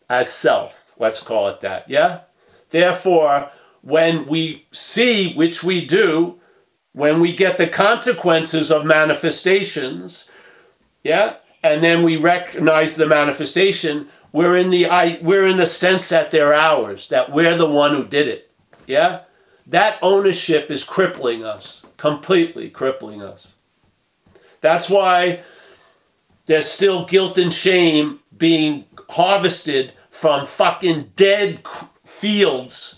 [SPEAKER 2] as self. Let's call it that. Yeah? Therefore, when we see, which we do, when we get the consequences of manifestations, yeah, and then we recognize the manifestation, we're in the I we're in the sense that they're ours, that we're the one who did it. Yeah? that ownership is crippling us, completely crippling us. That's why there's still guilt and shame being harvested from fucking dead fields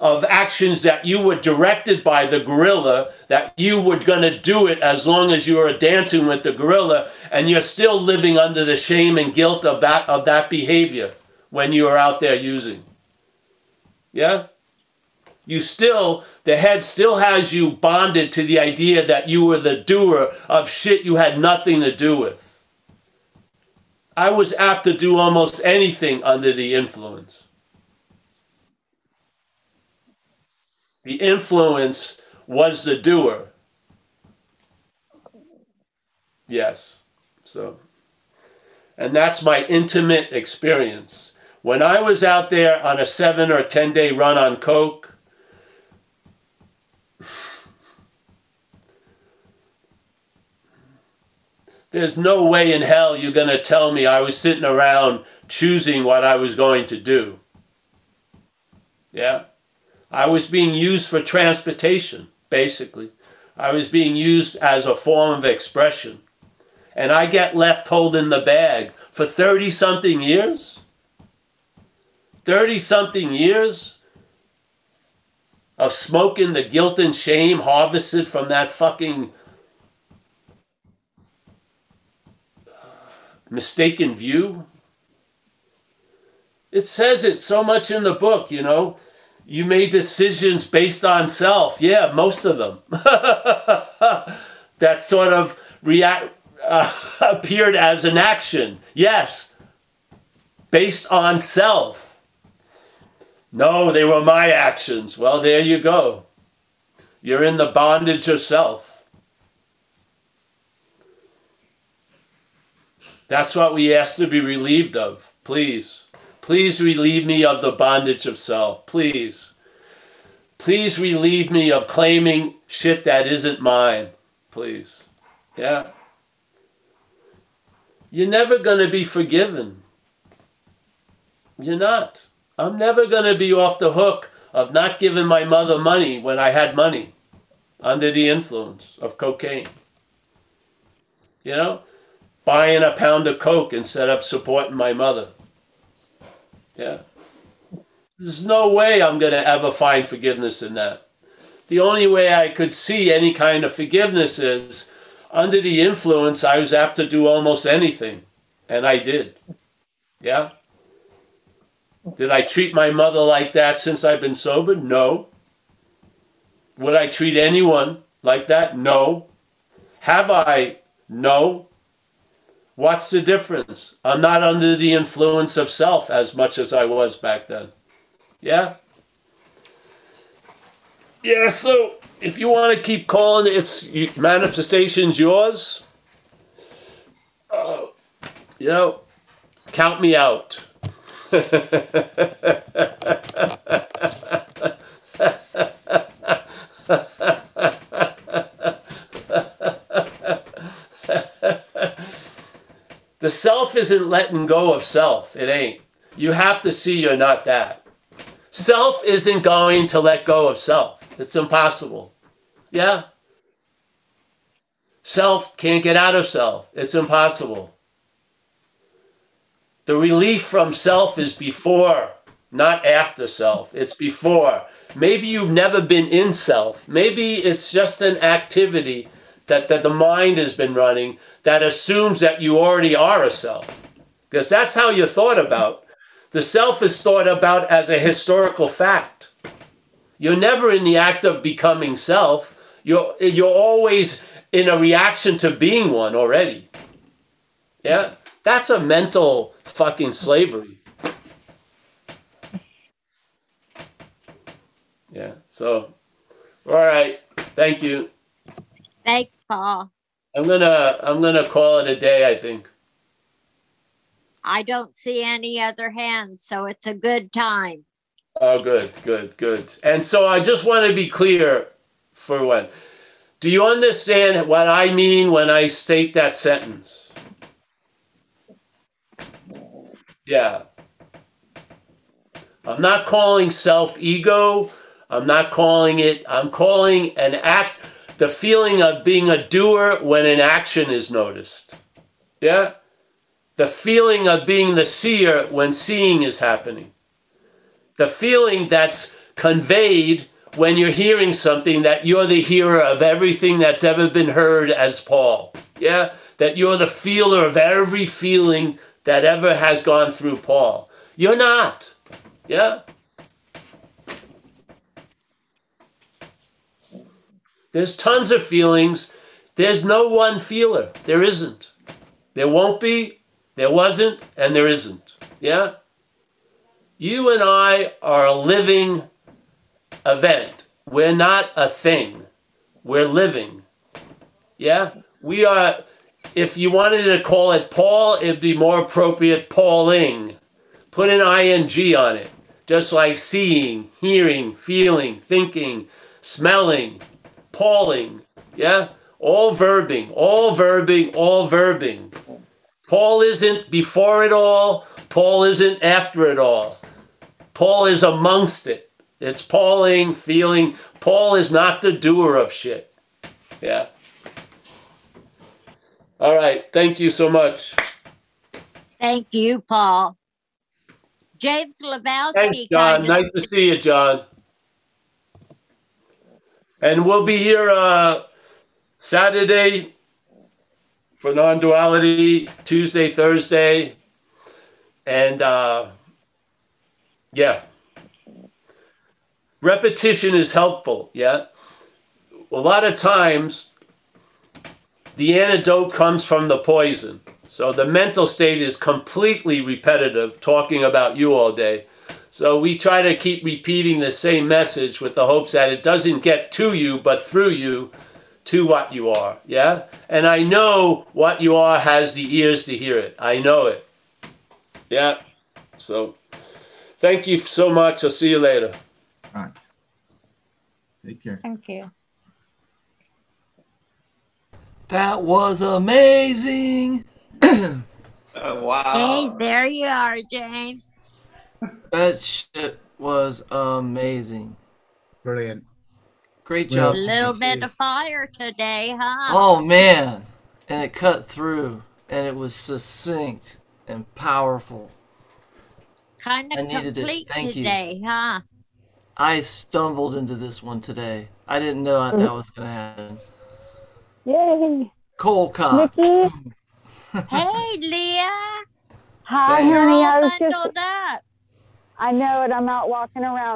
[SPEAKER 2] of actions that you were directed by the gorilla, that you were going to do it as long as you were dancing with the gorilla, and you're still living under the shame and guilt of that, of that behavior when you are out there using. Yeah? You still, the head still has you bonded to the idea that you were the doer of shit you had nothing to do with. I was apt to do almost anything under the influence. The influence was the doer. Yes. So, and that's my intimate experience. When I was out there on a seven or 10 day run on Coke, there's no way in hell you're going to tell me I was sitting around choosing what I was going to do. Yeah? I was being used for transportation, basically. I was being used as a form of expression. And I get left holding the bag for 30 something years? 30 something years of smoking the guilt and shame harvested from that fucking uh, mistaken view. It says it so much in the book, you know. You made decisions based on self. Yeah, most of them. that sort of react uh, appeared as an action. Yes, based on self. No, they were my actions. Well, there you go. You're in the bondage of self. That's what we ask to be relieved of. Please. Please relieve me of the bondage of self. Please. Please relieve me of claiming shit that isn't mine. Please. Yeah. You're never going to be forgiven. You're not. I'm never going to be off the hook of not giving my mother money when I had money under the influence of cocaine. You know, buying a pound of Coke instead of supporting my mother. Yeah. There's no way I'm going to ever find forgiveness in that. The only way I could see any kind of forgiveness is under the influence, I was apt to do almost anything. And I did. Yeah. Did I treat my mother like that since I've been sober? No. Would I treat anyone like that? No. Have I? No. What's the difference? I'm not under the influence of self as much as I was back then. Yeah? Yeah, so if you want to keep calling its manifestations yours, uh, you know, count me out. the self isn't letting go of self. It ain't. You have to see you're not that. Self isn't going to let go of self. It's impossible. Yeah? Self can't get out of self. It's impossible. The relief from self is before, not after self. It's before. Maybe you've never been in self. Maybe it's just an activity that, that the mind has been running that assumes that you already are a self. Because that's how you're thought about. The self is thought about as a historical fact. You're never in the act of becoming self. You're, you're always in a reaction to being one already. Yeah? That's a mental fucking slavery. Yeah. So, all right. Thank you.
[SPEAKER 1] Thanks, Paul.
[SPEAKER 2] I'm gonna I'm gonna call it a day. I think.
[SPEAKER 1] I don't see any other hands, so it's a good time.
[SPEAKER 2] Oh, good, good, good. And so I just want to be clear for when. Do you understand what I mean when I state that sentence? Yeah. I'm not calling self ego. I'm not calling it, I'm calling an act, the feeling of being a doer when an action is noticed. Yeah? The feeling of being the seer when seeing is happening. The feeling that's conveyed when you're hearing something that you're the hearer of everything that's ever been heard as Paul. Yeah? That you're the feeler of every feeling that ever has gone through Paul. You're not. Yeah? There's tons of feelings. There's no one feeler. There isn't. There won't be, there wasn't, and there isn't. Yeah? You and I are a living event. We're not a thing. We're living. Yeah? We are, if you wanted to call it Paul, it'd be more appropriate Pauling. Put an ing on it. Just like seeing, hearing, feeling, thinking, smelling, Pauling. Yeah? All verbing, all verbing, all verbing. Paul isn't before it all. Paul isn't after it all. Paul is amongst it. It's Pauling, feeling. Paul is not the doer of shit. Yeah. All right. Thank you so much.
[SPEAKER 1] Thank you, Paul. James Lebowski.
[SPEAKER 2] Thanks, John. Nice to see you, John. And we'll be here uh, Saturday for non duality, Tuesday, Thursday. And uh, yeah, repetition is helpful. Yeah. A lot of times, the antidote comes from the poison. So the mental state is completely repetitive, talking about you all day. So we try to keep repeating the same message with the hopes that it doesn't get to you, but through you to what you are. Yeah? And I know what you are has the ears to hear it. I know it. Yeah. So thank you so much. I'll see you later.
[SPEAKER 6] All right. Take care.
[SPEAKER 1] Thank you.
[SPEAKER 7] That was amazing.
[SPEAKER 8] Oh,
[SPEAKER 1] Hey, there you are, James.
[SPEAKER 7] That shit was amazing.
[SPEAKER 8] Brilliant.
[SPEAKER 7] Great job.
[SPEAKER 1] A
[SPEAKER 7] little
[SPEAKER 1] bit of fire today, huh?
[SPEAKER 7] Oh man. And it cut through and it was succinct and powerful.
[SPEAKER 1] kind
[SPEAKER 7] I
[SPEAKER 1] of
[SPEAKER 7] needed it.
[SPEAKER 1] complete
[SPEAKER 7] Thank you.
[SPEAKER 1] today, huh?
[SPEAKER 7] I stumbled into this one today. I didn't know that, that was gonna happen.
[SPEAKER 9] Yay!
[SPEAKER 7] Cold cock.
[SPEAKER 9] Nikki,
[SPEAKER 1] Hey, Leah.
[SPEAKER 9] hi,
[SPEAKER 7] Thanks.
[SPEAKER 1] You're
[SPEAKER 9] honey. I was just,
[SPEAKER 1] up.
[SPEAKER 9] I know it. I'm out walking around.